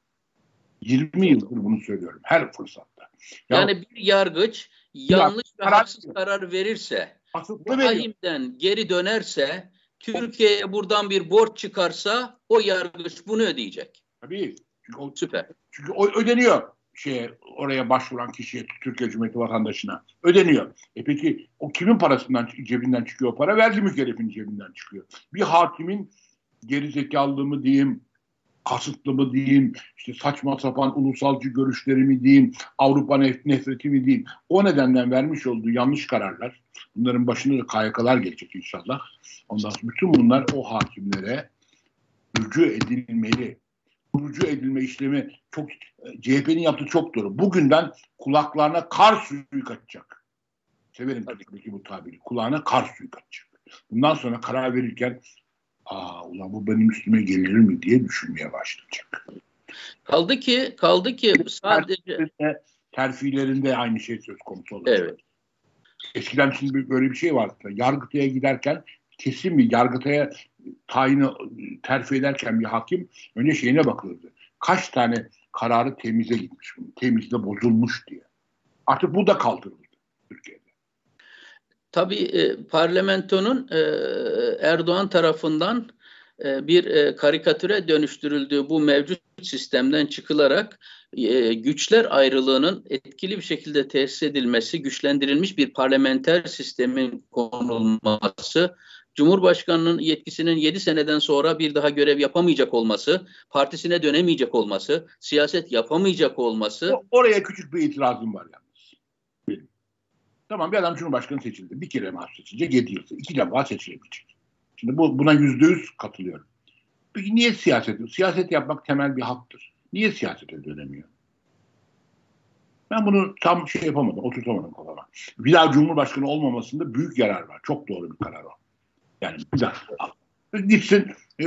20 yıldır bunu söylüyorum her fırsatta. Ya, yani bir yargıç yanlış ve haksız karar verirse, ahimden geri dönerse, Türkiye'ye buradan bir borç çıkarsa o yargıç bunu ödeyecek. Tabii. Çünkü o, Süper. Çünkü o ödeniyor şeye oraya başvuran kişiye Türkiye Cumhuriyeti vatandaşına ödeniyor. E peki o kimin parasından cebinden çıkıyor o para? Vergi mükellefinin cebinden çıkıyor. Bir hakimin gerizekalı mı diyeyim, kasıtlı mı diyeyim, işte saçma sapan ulusalcı görüşleri mi diyeyim, Avrupa nef nefreti mi diyeyim. O nedenden vermiş olduğu yanlış kararlar, bunların başına da KYK'lar gelecek inşallah. Ondan sonra bütün bunlar o hakimlere rücu edilmeli kurucu edilme işlemi çok CHP'nin yaptığı çok doğru. Bugünden kulaklarına kar suyu kaçacak. Severim tabii bu tabiri. Kulağına kar suyu kaçacak. Bundan sonra karar verirken aa ulan bu benim üstüme gelir mi diye düşünmeye başlayacak. Kaldı ki kaldı ki sadece terfilerinde aynı şey söz konusu olacak. Evet. Eskiden şimdi böyle bir şey vardı. Yargıtay'a giderken kesin mi Yargıtay'a tayini terfi ederken bir hakim önce şeyine bakılırdı. Kaç tane kararı temize gitmiş. Temizde bozulmuş diye. Artık bu da kaldırıldı Türkiye'de. Tabii e, parlamentonun e, Erdoğan tarafından e, bir e, karikatüre dönüştürüldüğü bu mevcut sistemden çıkılarak e, güçler ayrılığının etkili bir şekilde tesis edilmesi, güçlendirilmiş bir parlamenter sistemin konulması Cumhurbaşkanının yetkisinin 7 seneden sonra bir daha görev yapamayacak olması, partisine dönemeyecek olması, siyaset yapamayacak olması. O, oraya küçük bir itirazım var yalnız. Tamam bir adam Cumhurbaşkanı seçildi. Bir kere mahsus seçilecek 7 yılda. iki defa seçilebilecek. Şimdi bu, buna yüzde yüz katılıyorum. Peki niye siyaset? Siyaset yapmak temel bir haktır. Niye siyasete dönemiyor? Ben bunu tam şey yapamadım, oturtamadım kafama. Bir daha Cumhurbaşkanı olmamasında büyük yarar var. Çok doğru bir karar o. Yani bir dakika. Gitsin e,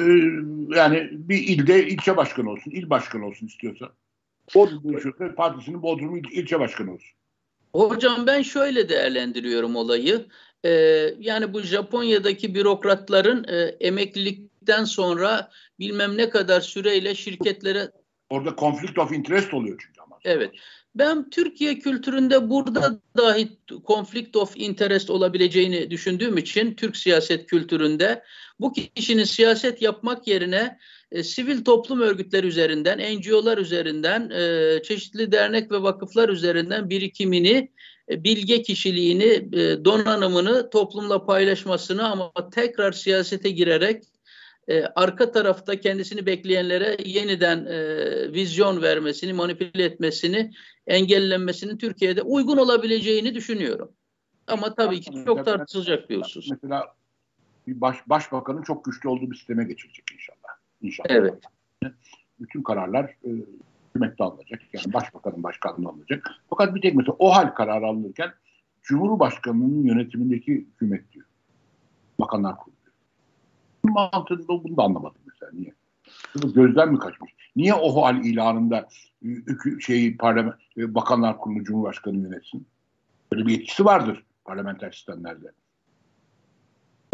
yani bir ilde ilçe başkanı olsun, il başkanı olsun istiyorsa. Bodrum Partisi'nin Bodrum il, ilçe başkanı olsun. Hocam ben şöyle değerlendiriyorum olayı. Ee, yani bu Japonya'daki bürokratların e, emeklilikten sonra bilmem ne kadar süreyle şirketlere... Orada conflict of interest oluyor çünkü ama. Evet. Ben Türkiye kültüründe burada dahi konflikt of interest olabileceğini düşündüğüm için Türk siyaset kültüründe bu kişinin siyaset yapmak yerine e, sivil toplum örgütleri üzerinden, NGO'lar üzerinden, e, çeşitli dernek ve vakıflar üzerinden birikimini e, bilge kişiliğini, e, donanımını toplumla paylaşmasını ama tekrar siyasete girerek e, arka tarafta kendisini bekleyenlere yeniden vizyon vermesini, manipüle etmesini, engellenmesinin Türkiye'de uygun olabileceğini düşünüyorum. Ama tabii ki çok tartışılacak bir husus. Mesela bir baş, başbakanın çok güçlü olduğu bir sisteme geçirecek inşallah. İnşallah. Evet. Bütün kararlar e, hükümette alınacak. Yani başbakanın başkanlığı alınacak. Fakat bir tek mesela o hal kararı alınırken Cumhurbaşkanı'nın yönetimindeki hükümet diyor. Bakanlar kurulu. Mantığında bunu da anlamadım mesela. Niye? Bunu gözden mi kaçmış? Niye o hal ilanında şeyi parlament, e, bakanlar kurulu Cumhurbaşkanı yönetsin? Böyle bir yetkisi vardır parlamenter sistemlerde.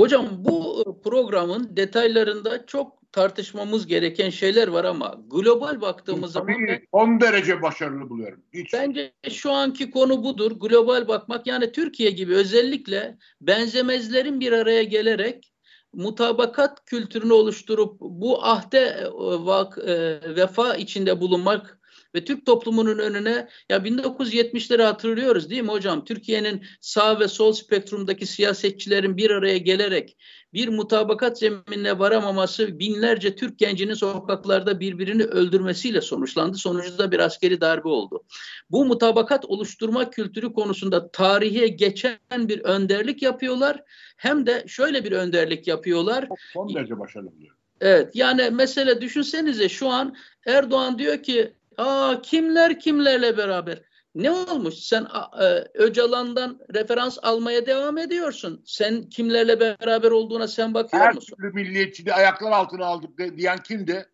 Hocam bu programın detaylarında çok tartışmamız gereken şeyler var ama global baktığımız Tabii zaman ben, 10 derece başarılı buluyorum. Hiç. Bence şu anki konu budur. Global bakmak yani Türkiye gibi özellikle benzemezlerin bir araya gelerek mutabakat kültürünü oluşturup bu ahde e, vak, e, vefa içinde bulunmak ve Türk toplumunun önüne ya 1970'leri hatırlıyoruz değil mi hocam? Türkiye'nin sağ ve sol spektrumdaki siyasetçilerin bir araya gelerek bir mutabakat zeminine varamaması binlerce Türk gencinin sokaklarda birbirini öldürmesiyle sonuçlandı. Sonucunda bir askeri darbe oldu. Bu mutabakat oluşturma kültürü konusunda tarihe geçen bir önderlik yapıyorlar. Hem de şöyle bir önderlik yapıyorlar. Son derece başarılı diyor. Evet yani mesele düşünsenize şu an Erdoğan diyor ki Aa kimler kimlerle beraber? Ne olmuş? Sen e, Öcalan'dan referans almaya devam ediyorsun. Sen kimlerle beraber olduğuna sen bakıyor Her musun? Her türlü milliyetçiliği ayaklar altına aldık de, diyen kimdi?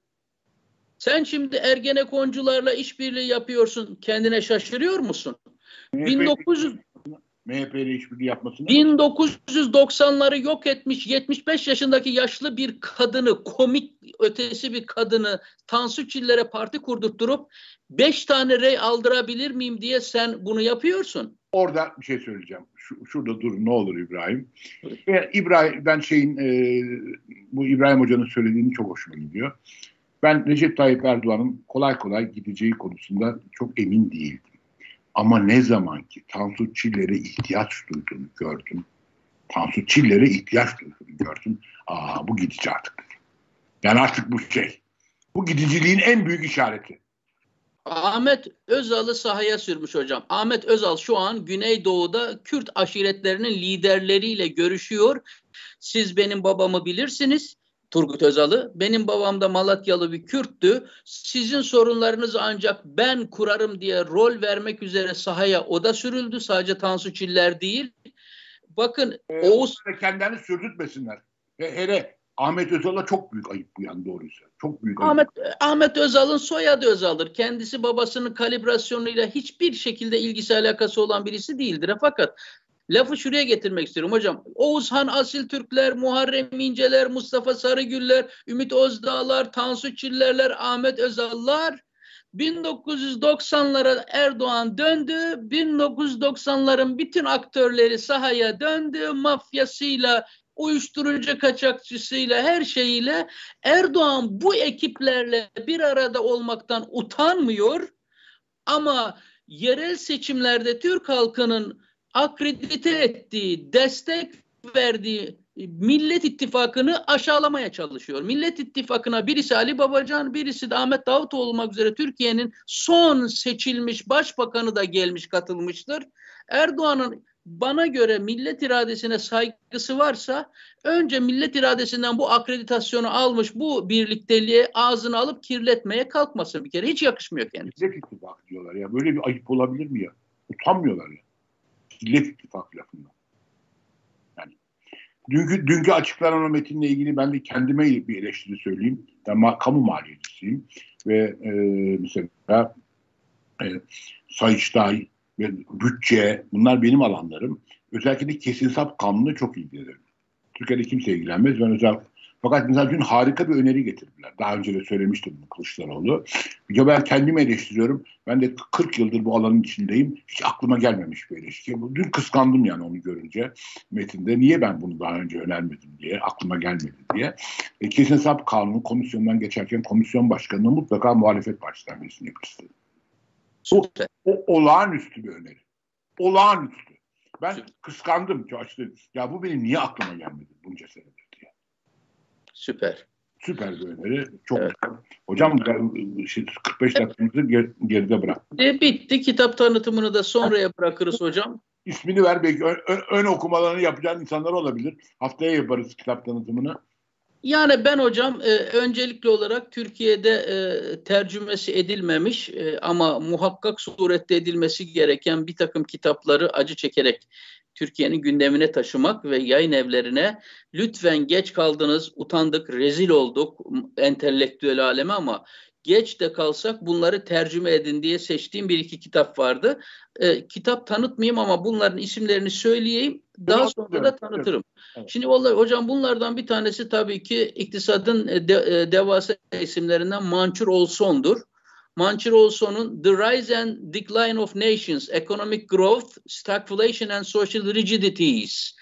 Sen şimdi Ergenekoncularla işbirliği yapıyorsun. Kendine şaşırıyor musun? MHP 1900 MHP ile işbirliği yapmasını 1990'ları yok etmiş 75 yaşındaki yaşlı bir kadını komik ötesi bir kadını Tansu Çiller'e parti kurdurtturup 5 tane rey aldırabilir miyim diye sen bunu yapıyorsun. Orada bir şey söyleyeceğim. Şu, şurada dur ne olur İbrahim. Evet. İbrahim ben şeyin e, bu İbrahim Hoca'nın söylediğini çok hoşuma gidiyor. Ben Recep Tayyip Erdoğan'ın kolay kolay gideceği konusunda çok emin değildim. Ama ne zaman ki Tansu Çiller'e ihtiyaç duyduğunu gördüm. Tansu Çiller'e ihtiyaç duyduğunu gördüm. Aa bu gidici artık. Yani artık bu şey. Bu gidiciliğin en büyük işareti. Ahmet Özal'ı sahaya sürmüş hocam. Ahmet Özal şu an Güneydoğu'da Kürt aşiretlerinin liderleriyle görüşüyor. Siz benim babamı bilirsiniz. Turgut Özal'ı. Benim babam da Malatyalı bir Kürttü. Sizin sorunlarınızı ancak ben kurarım diye rol vermek üzere sahaya o da sürüldü. Sadece Tansu Çiller değil. Bakın ee, Oğuz... Kendilerini sürdürtmesinler. Hele Ahmet Özal'a çok büyük ayıp bu yani doğruysa. Çok büyük ayıp. Ahmet, Ahmet Özal'ın soyadı Özal'dır. Kendisi babasının kalibrasyonuyla hiçbir şekilde ilgisi alakası olan birisi değildir. Fakat Lafı şuraya getirmek istiyorum hocam. Oğuzhan Asil Türkler, Muharrem İnceler, Mustafa Sarıgüller, Ümit Özdağlar, Tansu Çillerler, Ahmet Özallar 1990'lara Erdoğan döndü. 1990'ların bütün aktörleri sahaya döndü. Mafyasıyla, uyuşturucu kaçakçısıyla, her şeyiyle Erdoğan bu ekiplerle bir arada olmaktan utanmıyor. Ama yerel seçimlerde Türk halkının akredite ettiği, destek verdiği Millet İttifakı'nı aşağılamaya çalışıyor. Millet İttifakı'na birisi Ali Babacan, birisi de Ahmet Davutoğlu olmak üzere Türkiye'nin son seçilmiş başbakanı da gelmiş katılmıştır. Erdoğan'ın bana göre millet iradesine saygısı varsa önce millet iradesinden bu akreditasyonu almış bu birlikteliğe ağzını alıp kirletmeye kalkmasın bir kere. Hiç yakışmıyor kendisine. Millet İttifakı diyorlar ya. Böyle bir ayıp olabilir mi ya? Utanmıyorlar ya. Millet İttifakı lafından. Yani dünkü, dünkü açıklanan o metinle ilgili ben de kendime bir eleştiri söyleyeyim. Ben ma kamu maliyecisiyim ve e, mesela e, Sayıştay bütçe bunlar benim alanlarım. Özellikle kesin sap kanunu çok ilgilenirim. Türkiye'de kimse ilgilenmez. Ben özel fakat mesela dün harika bir öneri getirdiler. Daha önce de söylemiştim Kılıçdaroğlu. Ya ben kendimi eleştiriyorum. Ben de 40 yıldır bu alanın içindeyim. Hiç aklıma gelmemiş bir eleştiri. Dün kıskandım yani onu görünce metinde. Niye ben bunu daha önce önermedim diye, aklıma gelmedi diye. E, kesin hesap kanunu komisyondan geçerken komisyon başkanına mutlaka muhalefet partisinden birisini yapıştırdı. O, o olağanüstü bir öneri. olağanüstü. Ben Süper. kıskandım açtı. Ya bu benim niye aklıma gelmedi bunca senedir diye. Süper. Süper bir öneri. Çok evet. Hocam 45 dakikamızı geride bırak. E, bitti. Kitap tanıtımını da sonraya bırakırız hocam. İsmini ver belki ön, ön okumalarını yapacağın insanlar olabilir. Haftaya yaparız kitap tanıtımını. Yani ben hocam e, öncelikli olarak Türkiye'de e, tercümesi edilmemiş e, ama muhakkak surette edilmesi gereken bir takım kitapları acı çekerek Türkiye'nin gündemine taşımak ve yayın evlerine lütfen geç kaldınız, utandık, rezil olduk entelektüel aleme ama geç de kalsak bunları tercüme edin diye seçtiğim bir iki kitap vardı. E, kitap tanıtmayayım ama bunların isimlerini söyleyeyim. Daha sonra da tanıtırım. Evet. Şimdi vallahi hocam bunlardan bir tanesi tabii ki iktisadın de, e, devasa isimlerinden Mançur Olson'dur. Mançur Olson'un The Rise and Decline of Nations, Economic Growth, Stagflation and Social Rigidities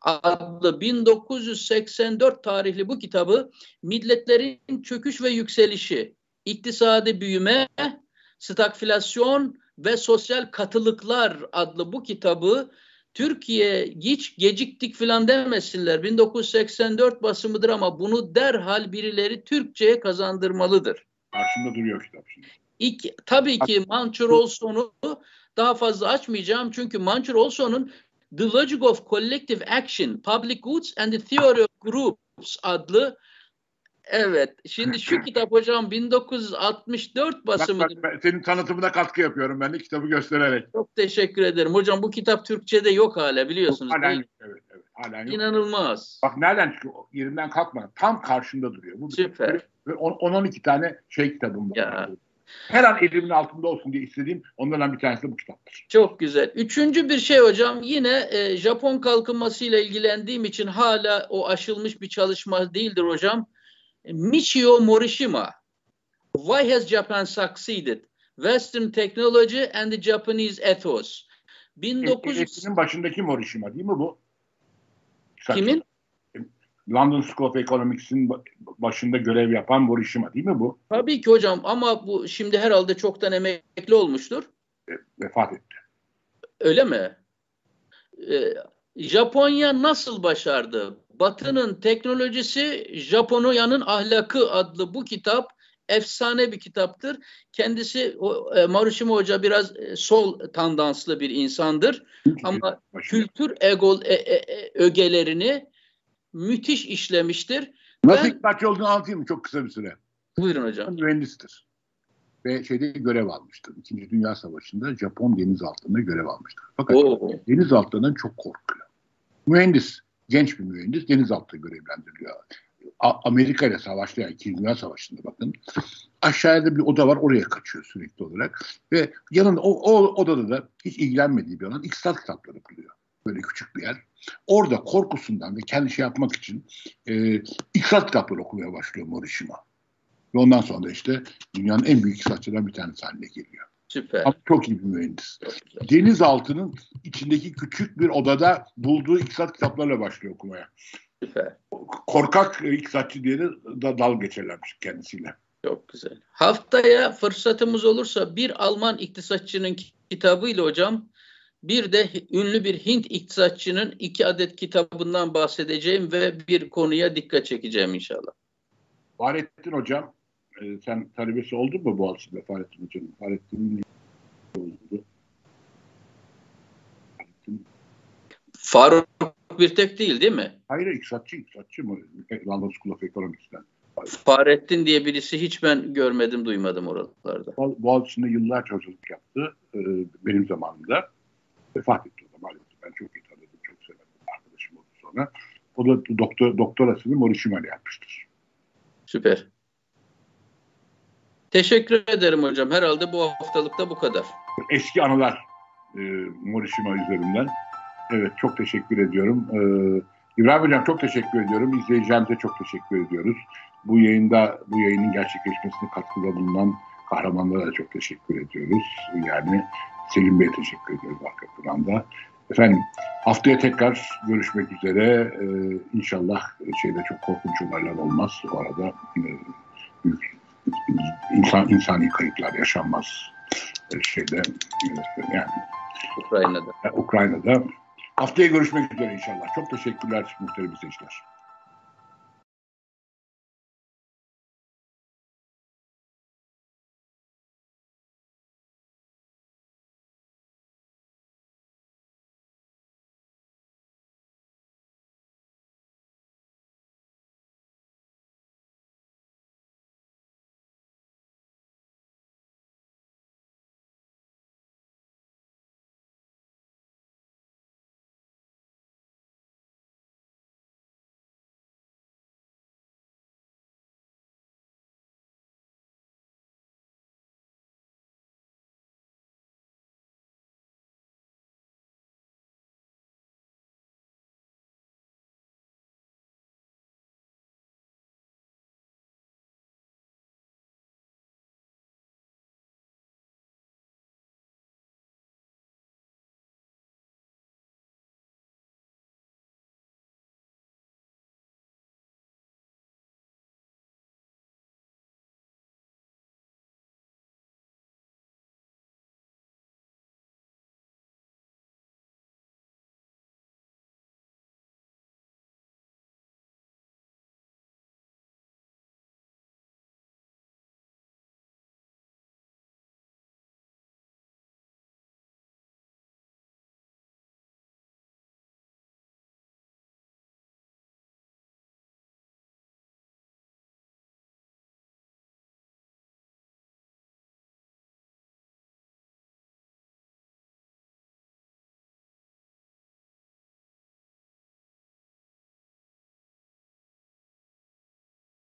adlı 1984 tarihli bu kitabı milletlerin çöküş ve yükselişi, iktisadi büyüme, stagflasyon ve sosyal katılıklar adlı bu kitabı Türkiye hiç geciktik filan demesinler. 1984 basımıdır ama bunu derhal birileri Türkçe'ye kazandırmalıdır. Karşımda duruyor kitap şimdi. İlk, tabii ki Mançur Olson'u daha fazla açmayacağım. Çünkü Mançur Olson'un The Logic of Collective Action, Public Goods and the Theory of Groups adlı Evet. Şimdi şu kitap hocam 1964 basımıdır. Bak, bak, senin tanıtımına katkı yapıyorum ben de kitabı göstererek. Çok teşekkür ederim. Hocam bu kitap Türkçe'de yok hala biliyorsunuz. Yok. Evet, evet. Hala yok. İnanılmaz. Bak nereden çıkıyor? Yerinden kalkma. Tam karşında duruyor. Bu Süper. 10-12 tane şey kitabım var. Ya. Her an elimin altında olsun diye istediğim onlardan bir tanesi de bu kitaptır. Çok güzel. Üçüncü bir şey hocam yine e, Japon kalkınmasıyla ilgilendiğim için hala o aşılmış bir çalışma değildir hocam. Michio Morishima. Why has Japan succeeded? Western technology and the Japanese ethos. 1900... E, başındaki Morishima değil mi bu? Kimin? London School of Economics'in başında görev yapan Morishima değil mi bu? Tabii ki hocam ama bu şimdi herhalde çoktan emekli olmuştur. E, vefat etti. Öyle mi? E, Japonya nasıl başardı? Batı'nın teknolojisi, Japonya'nın ahlakı adlı bu kitap efsane bir kitaptır. Kendisi e, Maruşima Hoca biraz e, sol tandanslı bir insandır. Ama kültür ego, e, e, e, ögelerini müthiş işlemiştir. Nasıl ben, iktidarcı olduğunu anlatayım çok kısa bir süre? Buyurun hocam. Mühendistir. Ve şeyde görev almıştır. İkinci Dünya Savaşı'nda Japon denizaltında görev almıştır. Fakat Oo. denizaltından çok korkuyor. Mühendis genç bir mühendis denizaltı görevlendiriliyor. Amerika ile savaşta yani İkinci Dünya Savaşı'nda bakın. Aşağıda bir oda var oraya kaçıyor sürekli olarak. Ve yanında o, o odada da hiç ilgilenmediği bir alan iktisat kitapları buluyor. Böyle küçük bir yer. Orada korkusundan ve kendi şey yapmak için e, iktisat kitapları okumaya başlıyor Morishima. Ve ondan sonra işte dünyanın en büyük iktisatçılarından bir tanesi haline geliyor. Süper. Ama çok iyi bir mühendis. Denizaltının içindeki küçük bir odada bulduğu iktisat kitaplarla başlıyor okumaya. Süper. Korkak iktisatçı diye de dal geçerlermiş kendisiyle. Çok güzel. Haftaya fırsatımız olursa bir Alman iktisatçının kitabıyla hocam bir de ünlü bir Hint iktisatçının iki adet kitabından bahsedeceğim ve bir konuya dikkat çekeceğim inşallah. Fahrettin Hocam e, sen talebesi oldun mu Boğaziçi'nde Fahrettin Hoca'nın? Fahrettin'in oldu. Faruk bir tek değil değil mi? Hayır iktisatçı iktisatçı mı? London School of Economics'ten. Fahrettin diye birisi hiç ben görmedim duymadım oralarda. Boğaziçi'nde yıllarca hocalık yaptı e, benim zamanımda. Vefat etti o zaman. Ben çok iyi tanıdım, çok severim. Arkadaşım oldu sonra. O da doktor, doktorasını Morishima'yla yapmıştır. Süper. Teşekkür ederim hocam. Herhalde bu haftalıkta bu kadar. Eski anılar e, Morishima üzerinden. Evet çok teşekkür ediyorum. E, İbrahim Hocam çok teşekkür ediyorum. İzleyicilerimize çok teşekkür ediyoruz. Bu yayında, bu yayının gerçekleşmesine katkıda bulunan kahramanlara da çok teşekkür ediyoruz. Yani Selim Bey'e teşekkür ediyoruz arka planda. Efendim haftaya tekrar görüşmek üzere. Ee, inşallah şeyde çok korkunç olaylar olmaz. O arada e, büyük insan insani kayıplar yaşanmaz e, şeyde e, yani Ukrayna'da. Ukrayna'da. Haftaya görüşmek üzere inşallah. Çok teşekkürler muhterem izleyiciler.